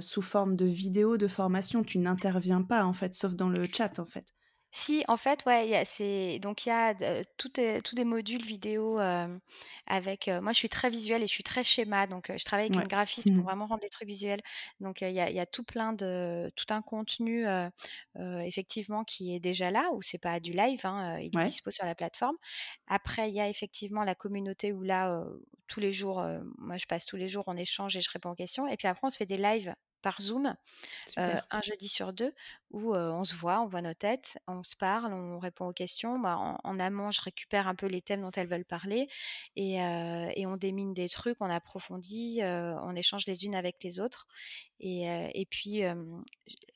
sous forme de vidéo de formation? Tu n'interviens pas, en fait, sauf dans le chat, en fait? Si, en fait, ouais, il y a c'est donc il y a est tous des modules vidéo, avec, moi, je suis très visuelle et je suis très schéma, donc je travaille avec Ouais. une graphiste pour vraiment rendre les trucs visuels. Donc il y a y a tout plein de tout un contenu, effectivement qui est déjà là, où c'est pas du live, hein, il est Ouais. dispo sur la plateforme. Après, il y a effectivement la communauté où là, tous les jours, moi, je passe tous les jours, on échange et je réponds aux questions et puis après, on se fait des lives par Zoom. 1 jeudi sur 2 où, on se voit, on voit nos têtes, on se parle, on répond aux questions. Bah, en en amont, je récupère un peu les thèmes dont elles veulent parler et et on démine des trucs, on approfondit, on échange les unes avec les autres et et puis,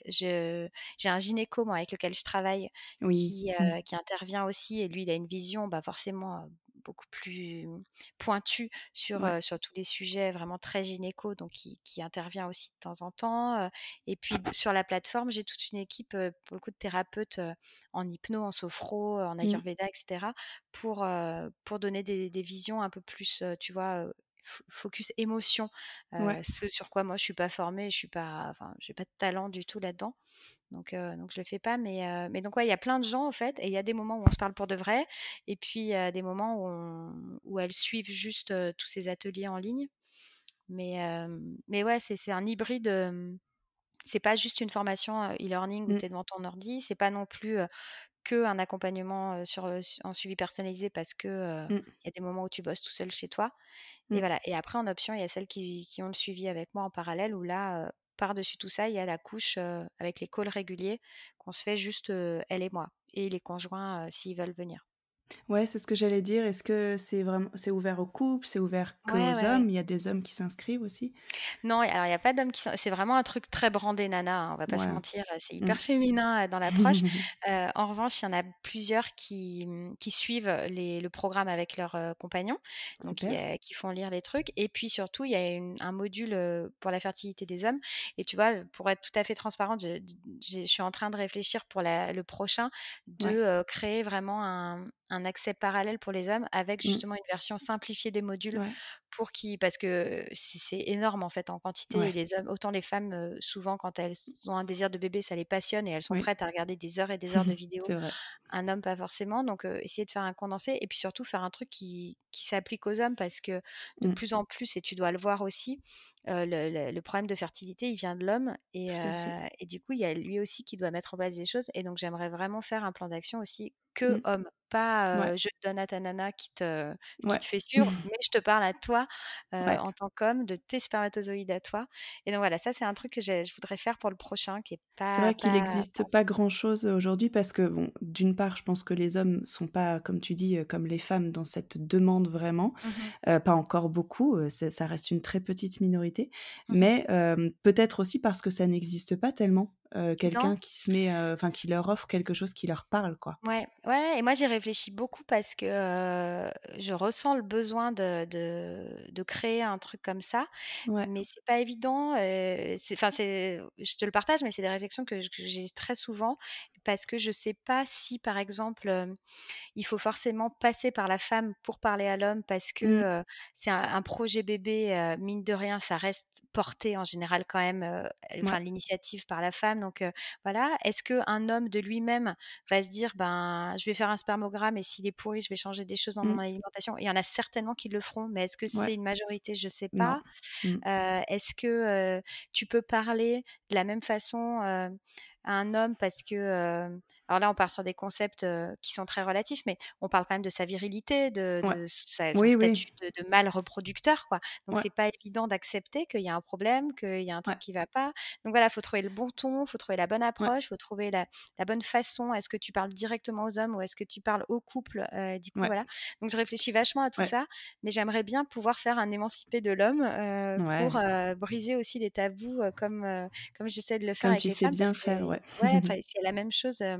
j'ai un gynéco, moi, avec lequel je travaille Oui. qui, Mmh. qui intervient aussi et lui, il a une vision, bah, forcément, beaucoup plus pointue sur, Ouais. sur tous les sujets vraiment très gynéco, donc qui qui intervient aussi de temps en temps, et puis sur la plateforme, j'ai toute une équipe, pour le coup de thérapeutes, en hypno, en sophro, en Mmh. ayurvéda et cetera pour, pour donner des des visions un peu plus, tu vois, focus émotion, ce sur quoi moi je suis pas formée, je suis pas enfin, j'ai pas de talent du tout là-dedans. Donc heu, donc je le fais pas mais mais donc ouais, il y a plein de gens, en fait et il y a des moments où on se parle pour de vrai et puis, heu, des moments où on où elles suivent juste, tous ces ateliers en ligne. Mais mais ouais, c'est un hybride, c'est pas juste une formation, e-learning où Mmh. tu es devant ton ordi, c'est pas non plus, heu, qu'un accompagnement, sur, en suivi personnalisé parce que, Mmh. il y a des moments où tu bosses tout seul chez toi et Mmh. voilà et après en option, il y a celles qui qui ont le suivi avec moi en parallèle où là, par-dessus tout ça, il y a la couche, avec les calls réguliers qu'on se fait juste, heu, elles et moi et les conjoints, s'ils veulent venir. Ouais, c'est ce que j'allais dire. Est-ce que c'est vraiment c'est ouvert aux couples? C'est ouvert Ouais, ouais, ouais. hommes? Il y a des hommes qui s'inscrivent aussi? Non, alors il y a pas d'hommes qui c'est vraiment un truc très brandé nana, hein, on va pas se mentir, heu, c'est Mmh. hyper féminin, heu, dans l'approche. Heu, en revanche, il y en a plusieurs qui, mmh, qui suivent les le programme avec leurs, heu, compagnons, donc qui, font lire les trucs et puis surtout, il y a une un module, pour la fertilité des hommes et tu vois, pour être tout à fait transparente, je suis en train de réfléchir pour la le prochain de, créer vraiment un un accès parallèle pour les hommes avec Mmh. justement une version simplifiée des modules Ouais. pour qu'ils parce que c'est énorme, en fait, en quantité et les hommes autant les femmes, souvent quand elles ont un désir de bébé, ça les passionne et elles sont Oui. prêtes à regarder des heures et des heures de vidéos. Un homme, pas forcément, donc essayer de faire un condensé et puis surtout faire un truc qui qui s'applique aux hommes parce que de Mmh. plus en plus et tu dois le voir aussi, le le le problème de fertilité, il vient de l'homme et du coup, il y a lui aussi qui doit mettre en place des choses et donc j'aimerais vraiment faire un plan d'action aussi que Mmh. hommes, pas, Ouais. je te donne à ta nana qui te qui Ouais. te fait suivre, mais je te parle à toi, Ouais. en tant qu'homme, de tes spermatozoïdes à toi et donc voilà, ça, c'est un truc que j'ai je voudrais faire pour le prochain qui est C'est pas vrai qu'il pas existe pas grand-chose, heu, aujourd'hui parce que bon, d'une part, je pense que les hommes sont pas, comme tu dis, comme les femmes dans cette demande vraiment, Mmh pas encore beaucoup, c'est ça reste une très petite minorité, Mmh mh. mais peut-être aussi parce que ça n'existe pas tellement, Non. quelqu'un qui se met, heu, enfin qui leur offre quelque chose qui leur parle, quoi. Ouais, ouais et moi j'y réfléchis beaucoup parce que, heu, je ressens le besoin de de de créer un truc comme ça, Ouais. mais c'est pas évident, enfin, c'est je te le partage, mais c'est des réflexions que j'ai très souvent parce que je sais pas si, par exemple, il faut forcément passer par la femme pour parler à l'homme parce que, Mmh. c'est un un projet bébé, mine de rien, ça reste porté en général quand même, enfin Ouais. l'initiative par la femme donc voilà. Est-ce qu'un homme de lui-même va se dire: «Ben, je vais faire un spermogramme et s'il est pourri, je vais changer des choses dans mon Mmh. alimentation»? Il y en a certainement qui le feront, mais est-ce que Ouais. c'est une majorité? Je sais non. pas. Mmh. Est-ce que, tu peux parler de la même façon, à un homme parce que, alors là, on part sur des concepts, qui sont très relatifs, mais on parle quand même de sa virilité, de Ouais. de sa son Oui, oui. statut de de mâle reproducteur, quoi, donc Ouais. c'est pas évident d'accepter qu'il y a un problème, qu'il y a un truc Ouais. qui va pas, donc voilà, faut trouver le bon ton, faut trouver la bonne approche, faut trouver la la bonne façon. Est-ce que tu parles directement aux hommes ou est-ce que tu parles au couple? Du coup, voilà, donc je réfléchis vachement à tout ça, mais j'aimerais bien pouvoir faire un émancipé de l'homme, pour, briser aussi les tabous, comme, comme j'essaie de le faire Comme avec tu les sais femmes bien faire, ouais. a la même chose, alors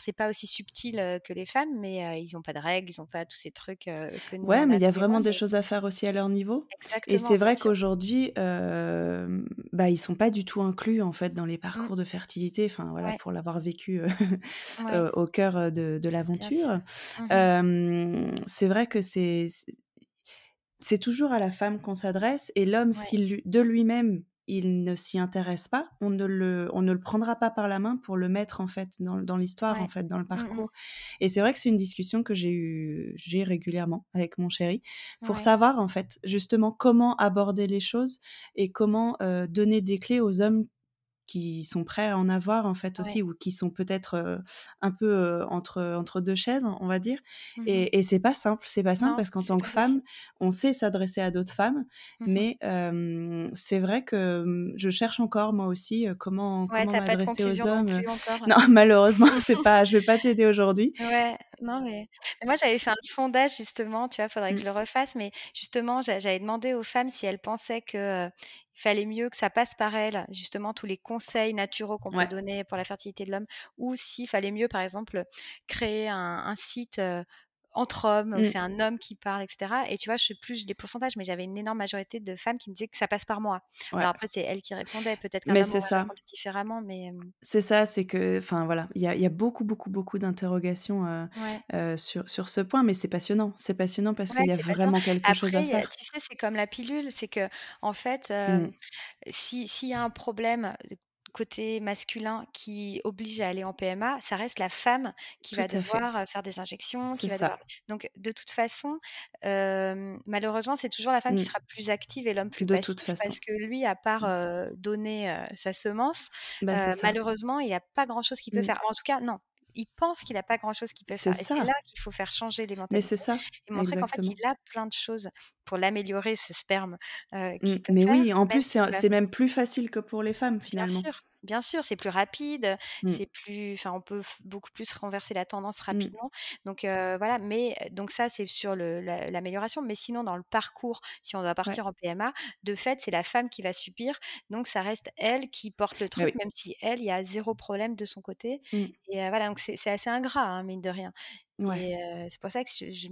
c'est pas aussi subtil, que les femmes, mais ils ont pas de règles, ils ont pas tous ces trucs, que nous Ouais, mais il y a vraiment des choses à faire aussi à leur niveau. Et exactement, c'est bien vrai qu'aujourd'hui, hem, bah, ils sont pas du tout inclus, en fait, dans les Mmh. parcours de fertilité, enfin, voilà, Ouais, pour l'avoir vécu, ouais, au cœur, de de l'aventure. Mmh c'est vrai que c'est c'est c'est toujours à la femme qu'on s'adresse et l'homme, Ouais, s'il lui de lui-même, il ne s'y intéresse pas, on ne le on ne le prendra pas par la main pour le mettre, en fait, dans dans l'histoire, en fait, dans le Mmh mh. parcours. Et c'est vrai que c'est une discussion que j'ai eue j'ai régulièrement avec mon chéri pour Ouais, savoir, en fait, justement comment aborder les choses et comment, heu, donner des clés aux hommes qui sont prêts à en avoir en fait ouais. aussi ou qui sont peut-être, heu, un peu, heu, entre entre 2 chaises, on va dire Mmh et et c'est pas simple. C'est pas simple Non, parce qu'en tant que femme, on sait s'adresser à d'autres femmes, Mmh mais c'est vrai que, je cherche encore moi aussi, comment Ouais, comment m'adresser aux non hommes, heu. plus encore? Non, malheureusement, c'est pas je vais pas t'aider aujourd'hui. Ouais, non mais mais moi j'avais fait un sondage justement, tu vois? Faudrait que Mmh, je le refasse, mais justement j'a j'avais demandé aux femmes si elles pensaient que, heu, il fallait mieux que ça passe par elles, justement tous les conseils naturaux qu'on peut donner pour la fertilité de l'homme ou s'il fallait mieux par exemple, créer un un site, heu, entre hommes Mmh, c'est un homme qui parle et cetera et tu vois? Je sais plus les pourcentages, mais j'avais une énorme majorité de femmes qui me disaient que ça passe par moi. ouais. Alors après c'est elles qui répondaient, peut-être qu'un homme ça. différemment, mais C'est ça, c'est que enfin voilà, il y a il y a beaucoup, beaucoup, beaucoup d'interrogations, ouais. heu, sur sur ce point, mais c'est passionnant. C'est passionnant parce Ouais, qu'il y a passionnant. vraiment quelque chose à faire. tu sais, c'est comme la pilule, c'est qu'en fait, Mmh, hem, si s'il y a un problème, côté masculin qui oblige à aller en PMA, ça reste la femme qui tout va fait, devoir, faire des injections, qui va devoir donc de toute façon, malheureusement, c'est toujours la femme qui Mmh, sera plus active et l'homme plus de toute passif façon. parce que lui, à part, Mmh, donner, sa semence, bah, malheureusement, il a pas grand chose qu'il peut Mmh, faire. En tout cas, non, il pense qu'il a pas grand chose qu'il peut faire et c'est là qu'il faut faire changer les mais c'est mentalités ça, et montrer qu'en fait, il a plein de choses pour l'améliorer ce sperme, heu, Mmh, peut mais faire, oui, en plus, c'est même plus facile que pour les femmes, bien finalement. sûr, bien sûr, c'est plus rapide, Mmh, c'est plus enfin, on peut beaucoup plus renverser la tendance mmh, rapidement. Donc voilà, mais donc ça, c'est sur la l'amélioration, mais sinon dans le parcours, si on doit ouais, partir en PMA, de fait, c'est la femme qui va subir, donc ça reste elle qui porte le bah, truc, oui. même si elle, il y a zéro problème de son côté. Mmh, et voilà, donc c'est assez ingrat, hein, mine de rien. Ouais, c'est pour ça que je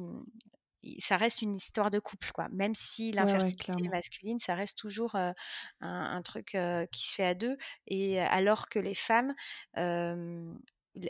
ça reste une histoire de couple, quoi. Même si ouais, ouais, l'infertilité clairement. masculine, ça reste toujours, un un truc, qui se fait à 2 et alors que les femmes,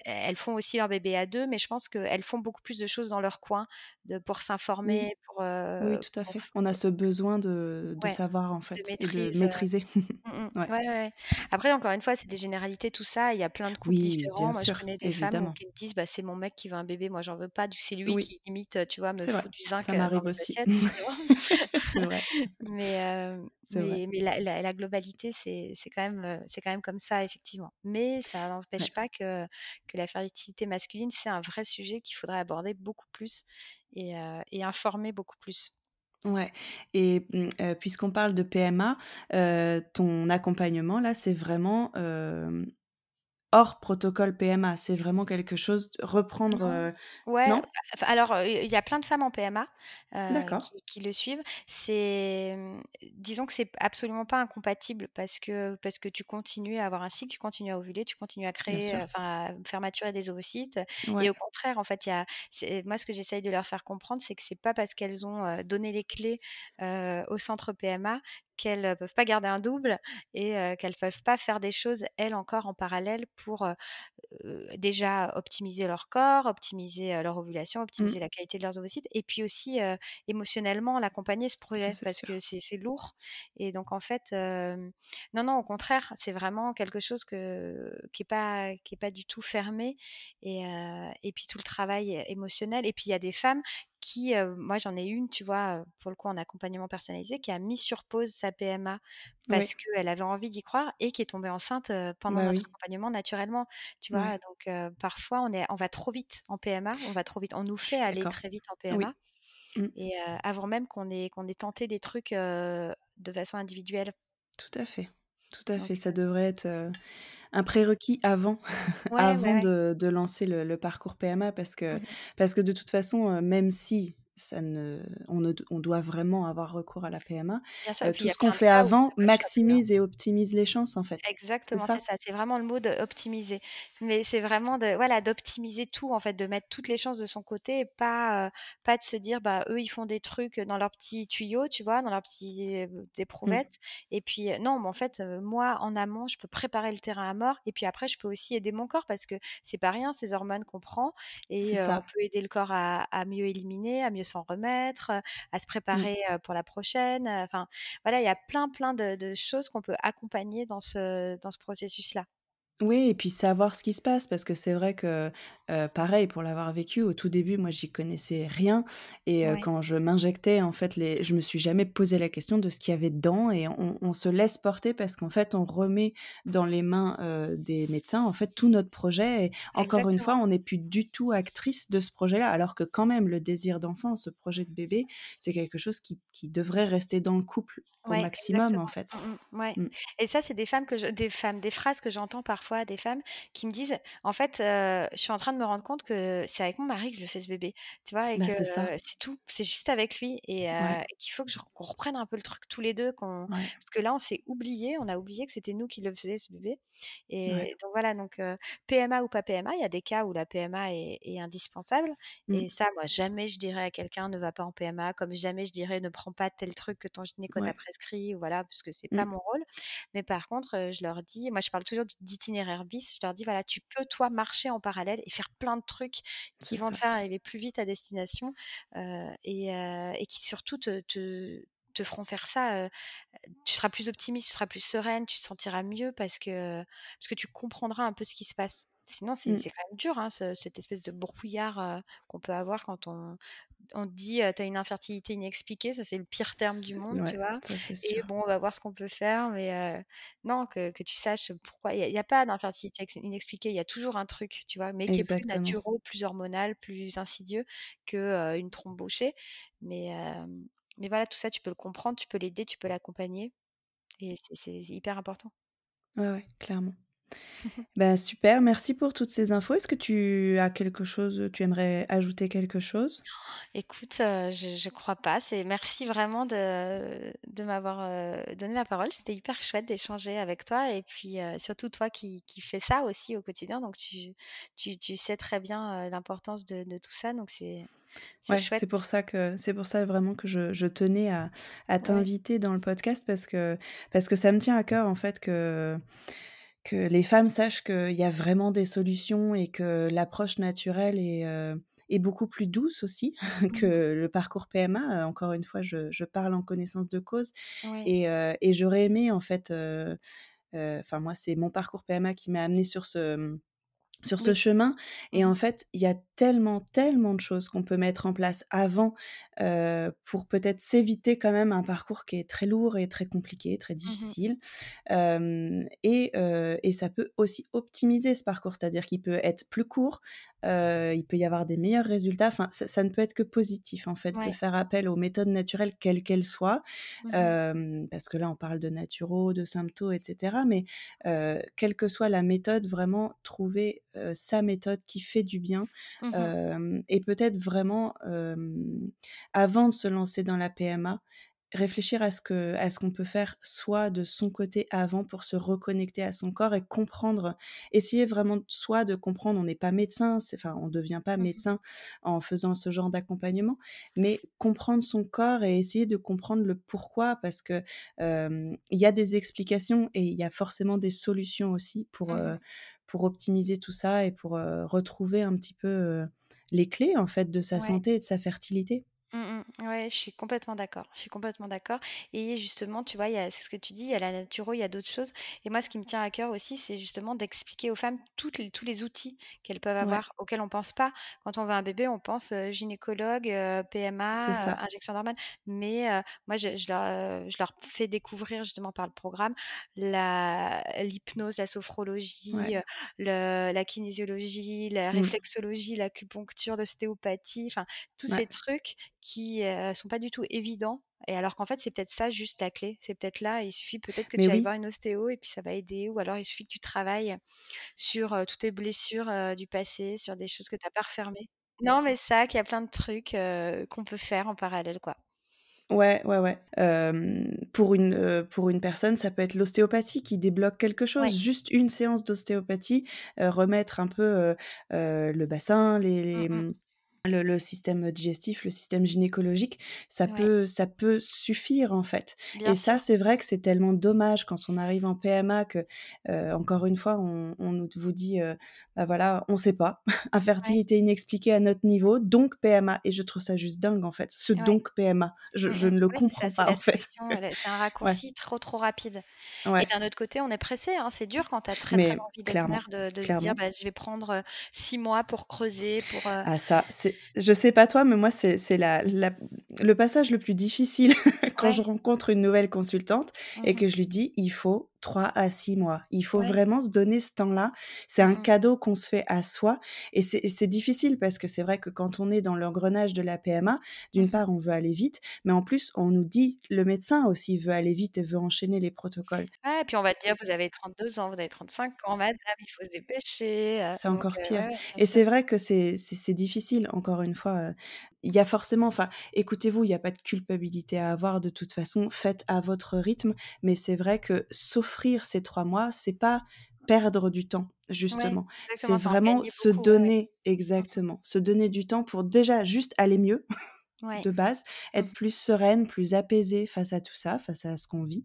elles font aussi leur bébé à 2, mais je pense qu'elles font beaucoup plus de choses dans leur coin, de pour Oui, s'informer, pour, oui, tout à fait. On a ce besoin de de ouais, savoir, en de fait et de maîtrise, maîtriser. Ouais. Ouais. Après, encore une fois, c'est des généralités, tout ça. Il y a plein de couples Oui, différents. Moi, je connais des femmes qui me disent: «Bah, c'est mon mec qui veut un bébé, moi, j'en veux pas, c'est lui Oui, qui limite, heu, tu vois, me fout du zinc, ça m'arrive aussi. assiettes», justement. C'est vrai, Mais vrai. la la la globalité, c'est quand même, c'est quand même comme ça, effectivement. Mais ça n'empêche pas que que la fertilité masculine, c'est un vrai sujet qu'il faudrait aborder beaucoup plus et informer beaucoup plus. Ouais. Et mmh, heu, puisqu'on parle de PMA, heu, ton accompagnement là, c'est vraiment, hem, hors protocole PMA? C'est vraiment quelque chose reprendre, Non. heu Ouais, non? alors, il y a plein de femmes en PMA, D'accord, qui qui le suivent. C'est, mmh, disons que c'est absolument pas incompatible parce que parce que tu continues à avoir un cycle, tu continues à ovuler, tu continues à créer, enfin, à faire maturer des ovocytes et au contraire, en fait, il y a moi, ce que j'essaye de leur faire comprendre, c'est que c'est pas parce qu'elles ont, donné les clés, au centre PMA qu'elles, heu, peuvent pas garder un double et qu'elles peuvent pas faire des choses, elles, encore en parallèle pour, déjà optimiser leur corps, optimiser, leur ovulation, mmh, optimiser la qualité de leurs ovocytes et puis aussi, émotionnellement l'accompagner ce projet parce que sûr. c'est c'est lourd et donc en fait, non, non, au contraire, c'est vraiment quelque chose que qui est pas qui est pas du tout fermé et et puis tout le travail émotionnel et puis il y a des femmes qui, heu, moi j'en ai une, tu vois, pour le coup en accompagnement personnalisé, qui a mis sur pause sa PMA Oui, parce qu'elle avait envie d'y croire et qui est tombée enceinte, heu, pendant bah notre oui, accompagnement naturellement. Tu vois? Donc heu, parfois on est on va trop vite en PMA, on va trop vite. On nous fait aller très vite en Oui, PMA mmh, et avant même qu'on ait qu'on ait tenté des trucs, de façon individuelle. tout à fait, tout à Donc fait. Ça devrait être, un prérequis avant ouais, avant ouais. de de lancer le le parcours PMA parce que Mmh parce que de toute façon, heu, même si ça ne on ne on doit vraiment avoir recours à la PMA. Bien sûr il tout ce qu'on fait avant maximise et optimise les chances, en fait. Exactement, c'est ça? c'est vraiment le mot de optimiser. Mais c'est vraiment de voilà, d'optimiser tout, en fait, de mettre toutes les chances de son côté et pas, heu, pas de se dire: «Bah, eux, ils font des trucs, dans leurs petits tuyaux», tu vois? Dans leurs petits, heu, Mmh. éprouvettes et puis, non, mais en fait, moi, en amont, je peux préparer le terrain à mort et puis après, je peux aussi aider mon corps parce que c'est pas rien ces hormones qu'on prend et on peut aider le corps à à mieux éliminer, à mieux s'en remettre, à se Mmh. préparer, pour la prochaine, enfin, voilà, il y a plein, plein de de choses qu'on peut accompagner dans ce dans ce processus-là. Oui et puis savoir ce qui se passe parce que c'est vrai que, heu, pareil pour l'avoir vécu au tout début, moi j'y connaissais rien et Ouais. quand je m'injectais en fait les je me suis jamais posé la question de ce qu'il y avait dedans et on on se laisse porter parce qu'en fait on remet dans les mains, heu, des médecins en fait tout notre projet et encore une fois on n'est plus du tout actrice de ce projet-là. Alors que quand même le désir d'enfant, ce projet de bébé, c'est quelque chose qui qui devrait rester dans le couple au Ouais, maximum en fait. Mmh mh, ouais Mmh. et ça, c'est des femmes que je des femmes, des phrases que j'entends parfois, des femmes qui me disent: «En fait, je suis en train de me rendre compte que c'est avec mon mari que je fais ce bébé», tu vois? Et Bah, que c'est tout, c'est juste avec lui et Ouais. et qu'il faut que je qu'on reprenne un peu le truc tous les 2, qu'on Ouais. parce que là, on s'est oubliés, on a oublié que c'était nous qui le faisait ce bébé Ouais. et donc voilà, donc heu, PMA ou pas PMA, il y a des cas où la PMA est est indispensable et Mmh. ça, moi, jamais je dirais à quelqu'un: «Ne va pas en PMA», comme jamais je dirais: «Ne prends pas tel truc que ton gynéco t'a prescrit», voilà, parce que c'est pas Mmh. mon rôle. Mais par contre, heu, je leur dis moi, je parle toujours d'itinéraire bis, je leur dis: «Voilà, tu peux toi marcher en parallèle et faire plein de trucs qui vont te faire arriver plus vite à destination, et qui surtout te te te feront faire ça, tu seras plus optimiste, tu seras plus sereine, tu te sentiras mieux parce que parce que tu comprendras un peu ce qui se passe. Sinon, c'est Mmh. c'est quand même dur, hein, ce cette espèce de brouillard, heu, qu'on peut avoir quand on on dit, heu: «Tu as une infertilité inexpliquée», ça, c'est le pire terme du monde, tu vois? ça Et bon, on va voir ce qu'on peut faire, mais non, que que tu saches pourquoi il y a pas d'infertilité ex inexpliquée, il y a toujours un truc, tu vois? Mais qui est plus naturo, plus hormonal, plus insidieux que, heu, une. Mais mais voilà, tout ça, tu peux le comprendre, tu peux l'aider, tu peux l'accompagner et c'est hyper important. Ouais, ouais, clairement. Bah, super, merci pour toutes ces infos. Est-ce que tu as quelque chose, tu aimerais ajouter quelque chose? Écoute, heu, je je crois pas. C'est merci vraiment de de m'avoir, heu, donné la parole. C'était hyper chouette d'échanger avec toi et puis, heu, surtout toi qui qui fais ça aussi au quotidien, donc tu tu tu sais très bien, l'importance de de tout ça, donc c'est c'est Ouais, chouette. c'est pour ça que c'est pour ça vraiment que je je tenais à à Ouais. t'inviter dans le podcast parce que parce que ça me tient à cœur en fait que que les femmes sachent qu'il y a vraiment des solutions et que l'approche naturelle est, heu, est beaucoup plus douce aussi que Mmh le parcours PMA. Heu, encore une fois, je je parle en connaissance de cause et heu et j'aurais aimé en fait, enfin moi, c'est mon parcours PMA qui m'a amenée sur ce, sur ce chemin et en fait, il y a tellement, tellement de choses qu'on peut mettre en place avant, pour peut-être s'éviter quand même un parcours qui est très lourd et très compliqué, très Mmh mh. difficile. Et et ça peut aussi optimiser ce parcours, c'est-à-dire qu'il peut être plus court, il peut y avoir des meilleurs résultats, enfin ça ça ne peut être que positif en fait de faire appel aux méthodes naturelles quelles qu'elles soient. Mmh parce que là on parle de naturo, de sympto et cetera, mais quelle que soit la méthode, vraiment trouver, sa méthode qui fait du bien, Mmh et peut-être vraiment, avant de se lancer dans la PMA, réfléchir à ce que à ce qu'on peut faire soi de son côté avant pour se reconnecter à son corps et comprendre essayer vraiment soi de comprendre. On n'est pas médecin, enfin on devient pas Mmh mh. médecin en faisant ce genre d'accompagnement, mais comprendre son corps et essayer de comprendre le pourquoi parce que, il y a des explications et il y a forcément des solutions aussi pour, Mmh. Pour optimiser tout ça et pour, retrouver un petit peu, les clés en fait de sa Ouais. santé et de sa fertilité. Mmh mh. Ouais, je suis complètement d'accord, je suis complètement d'accord et justement, tu vois, c'est ce que tu dis, il y a la naturo, il y a d'autres choses et moi, ce qui me tient à cœur aussi, c'est justement d'expliquer aux femmes toutes les tous les outils qu'elles peuvent Ouais. avoir, auxquels on pense pas. Quand on veut un bébé, on pense, gynécologue, PMA, injection d'hormones, mais moi, je je leur, heu, je leur fais découvrir justement par le programme l'hypnose, la sophrologie, Ouais. heu, le la kinésiologie, la Mmh. réflexologie, l'acupuncture, l'ostéopathie, enfin tous ces trucs qui, heu, sont pas du tout évidents et alors qu'en fait, c'est peut-être ça juste la clé. C'est peut-être là, il suffit peut-être que Mais tu ailles oui. voir une ostéo et puis ça va aider ou alors il suffit que tu travailles sur, toutes tes blessures, du passé, sur des choses que tu as pas refermées. Non, mais ça, qu'il y a plein de trucs qu'on peut faire en parallèle, quoi. Ouais, ouais, ouais. pour, une, pour une personne, ça peut être l'ostéopathie qui débloque quelque chose. Juste une séance d'ostéopathie, remettre un peu le bassin, les, Mmh le, système digestif, le système gynécologique, ça peut, ça peut suffire en fait. et ça, c'est vrai que c'est tellement dommage quand on arrive en PMA que, euh, encore une fois, on, on vous dit, euh, bah voilà, on sait pas, infertilité inexpliquée à notre niveau, donc PMA. Et je trouve ça juste dingue en fait, ce donc PMA. Je, je ne le comprends pas en fait. C'est un raccourci trop trop rapide. Et d'un autre côté, on est pressé, hein, c'est dur quand tu as très très envie d'être mère de, de se dire, bah, je vais prendre six mois pour creuser, pour... Ah ça, c'est je sais pas toi, mais moi, c'est la, le passage le plus difficile quand je rencontre une nouvelle consultante et mmh que je lui dis, il faut 3 à 6 mois. Il faut vraiment se donner ce temps-là. C'est un mmh cadeau qu'on se fait à soi. Et c'est difficile parce que c'est vrai que quand on est dans l'engrenage de la PMA, d'une mmh part, on veut aller vite, mais en plus, on nous dit, le médecin aussi veut aller vite et veut enchaîner les protocoles. Et puis on va te dire, vous avez 32 ans, vous avez 35 ans, madame, il faut se dépêcher. Euh, c'est encore pire. et c'est vrai que c'est difficile, encore une fois il y a forcément, enfin, écoutez-vous, il n'y a pas de culpabilité à avoir de toute façon, faites à votre rythme, mais c'est vrai que s'offrir ces trois mois, c'est pas perdre du temps, justement. c'est vraiment se donner, exactement, se donner du temps pour déjà juste aller mieux. De base, être mmh. plus sereine, plus apaisée face à tout ça, face à ce qu'on vit,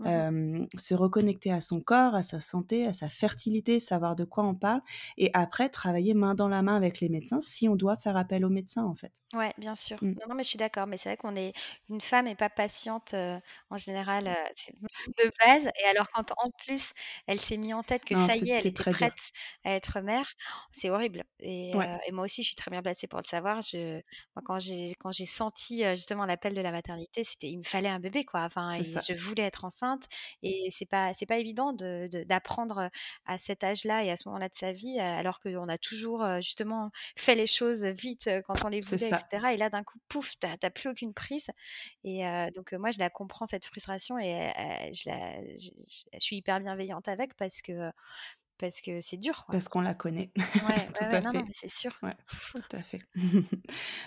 mmh se reconnecter à son corps, à sa santé, à sa fertilité, savoir de quoi on parle, et après travailler main dans la main avec les médecins si on doit faire appel aux médecins en fait. Ouais, bien sûr. Mmh. Non, non, mais je suis d'accord. Mais c'est vrai qu'on est une femme et pas patiente en général de base. Et alors quand en plus elle s'est mis en tête que ça y est, elle était prête à être mère, c'est horrible. Et, et, moi aussi, je suis très bien placée pour le savoir. Je, moi, quand j'ai quand j'ai senti justement l'appel de la maternité, c'était il me fallait un bébé quoi. Enfin, je voulais être enceinte et c'est pas c'est pas évident de d'apprendre à cet âge-là et à ce moment-là de sa vie, alors qu'on a toujours justement fait les choses vite quand on les voulait, etc. Et là d'un coup, pouf, t'as plus aucune prise. Et donc moi, je la comprends cette frustration et je, la, je suis hyper bienveillante avec parce que parce que c'est dur. Parce qu'on la connaît. Ouais, tout à fait. c'est sûr. tout à fait.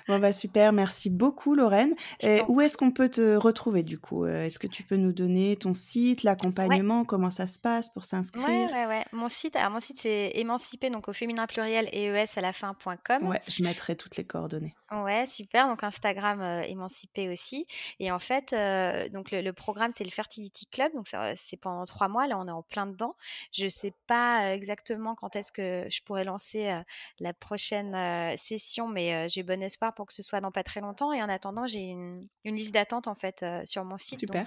bon, bah super, merci beaucoup Lorraine. Et où est-ce qu'on peut te retrouver du coup euh, Est-ce que tu peux nous donner ton site, l'accompagnement, comment ça se passe pour s'inscrire? Ouais, ouais, ouais. Mon site, alors mon site c'est émancipé, donc au féminin pluriel et es à la fin.com. Ouais, je mettrai toutes les coordonnées. Ouais, super. Donc Instagram euh, émancipé aussi. Et en fait, euh, donc le, le programme c'est le Fertility Club, donc c'est pendant trois mois. Là, on est en plein dedans. Je sais pas exactement quand est-ce que je pourrais lancer la prochaine session, mais j'ai bon espoir pour que ce soit dans pas très longtemps. Et en attendant, j'ai une, liste d'attente en fait sur mon site. Super.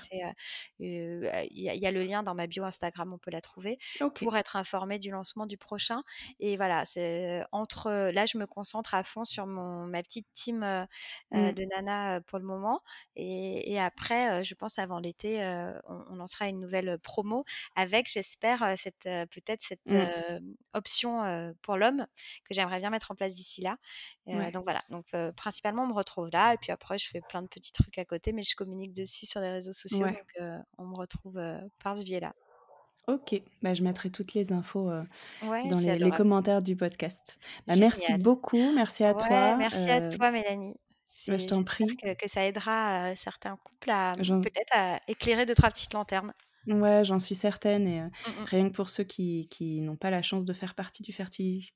il y, a le lien dans ma bio Instagram, on peut la trouver pour être informé du lancement du prochain. Et voilà, c'est entre là, je me concentre à fond sur mon ma petite team mmh. de Nana pour le moment. Et, après, je pense avant l'été, on, on, lancera une nouvelle promo avec, j'espère, cette peut-être cette mmh. option pour l'homme que j'aimerais bien mettre en place d'ici là. Donc voilà, donc principalement on me retrouve là et puis après je fais plein de petits trucs à côté mais je communique dessus sur les réseaux sociaux donc on me retrouve par ce biais-là. Ok, bah, je mettrai toutes les infos dans les, commentaires du podcast. Bah, merci beaucoup, merci à toi. Merci à toi Mélanie. Bah, je t'en prie. Que, que, ça aidera certains couples à peut-être à éclairer deux trois petites lanternes. Ouais, j'en suis certaine. Et mmh rien que pour ceux qui, qui n'ont pas la chance de faire partie du Fertility,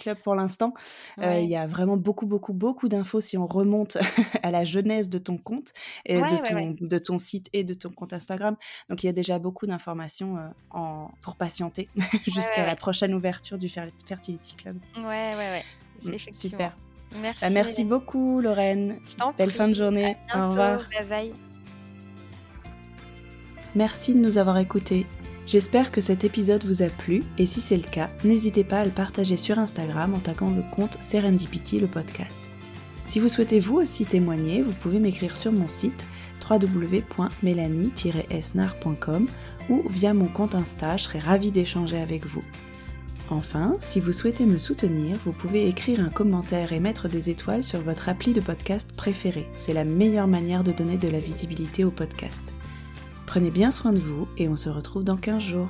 Club pour l'instant, il y a vraiment beaucoup, beaucoup, beaucoup d'infos si on remonte à la jeunesse de ton compte, et de, ton, de, ton, site et de ton compte Instagram. Donc il y a déjà beaucoup d'informations en, pour patienter jusqu'à la prochaine ouverture du Fertility Club. Ouais, ouais, ouais. Mmh, super. Merci. Bah, merci beaucoup, Lorraine. Belle fin de journée. Au revoir. Bye bye. Merci de nous avoir écoutés. J'espère que cet épisode vous a plu et si c'est le cas, n'hésitez pas à le partager sur Instagram en taguant le compte Serendipity le podcast. Si vous souhaitez vous aussi témoigner, vous pouvez m'écrire sur mon site www.mélanie-esnar.com ou via mon compte Insta, je serai ravie d'échanger avec vous. Enfin, si vous souhaitez me soutenir, vous pouvez écrire un commentaire et mettre des étoiles sur votre appli de podcast préféré. C'est la meilleure manière de donner de la visibilité au podcast. Prenez bien soin de vous et on se retrouve dans 15 jours.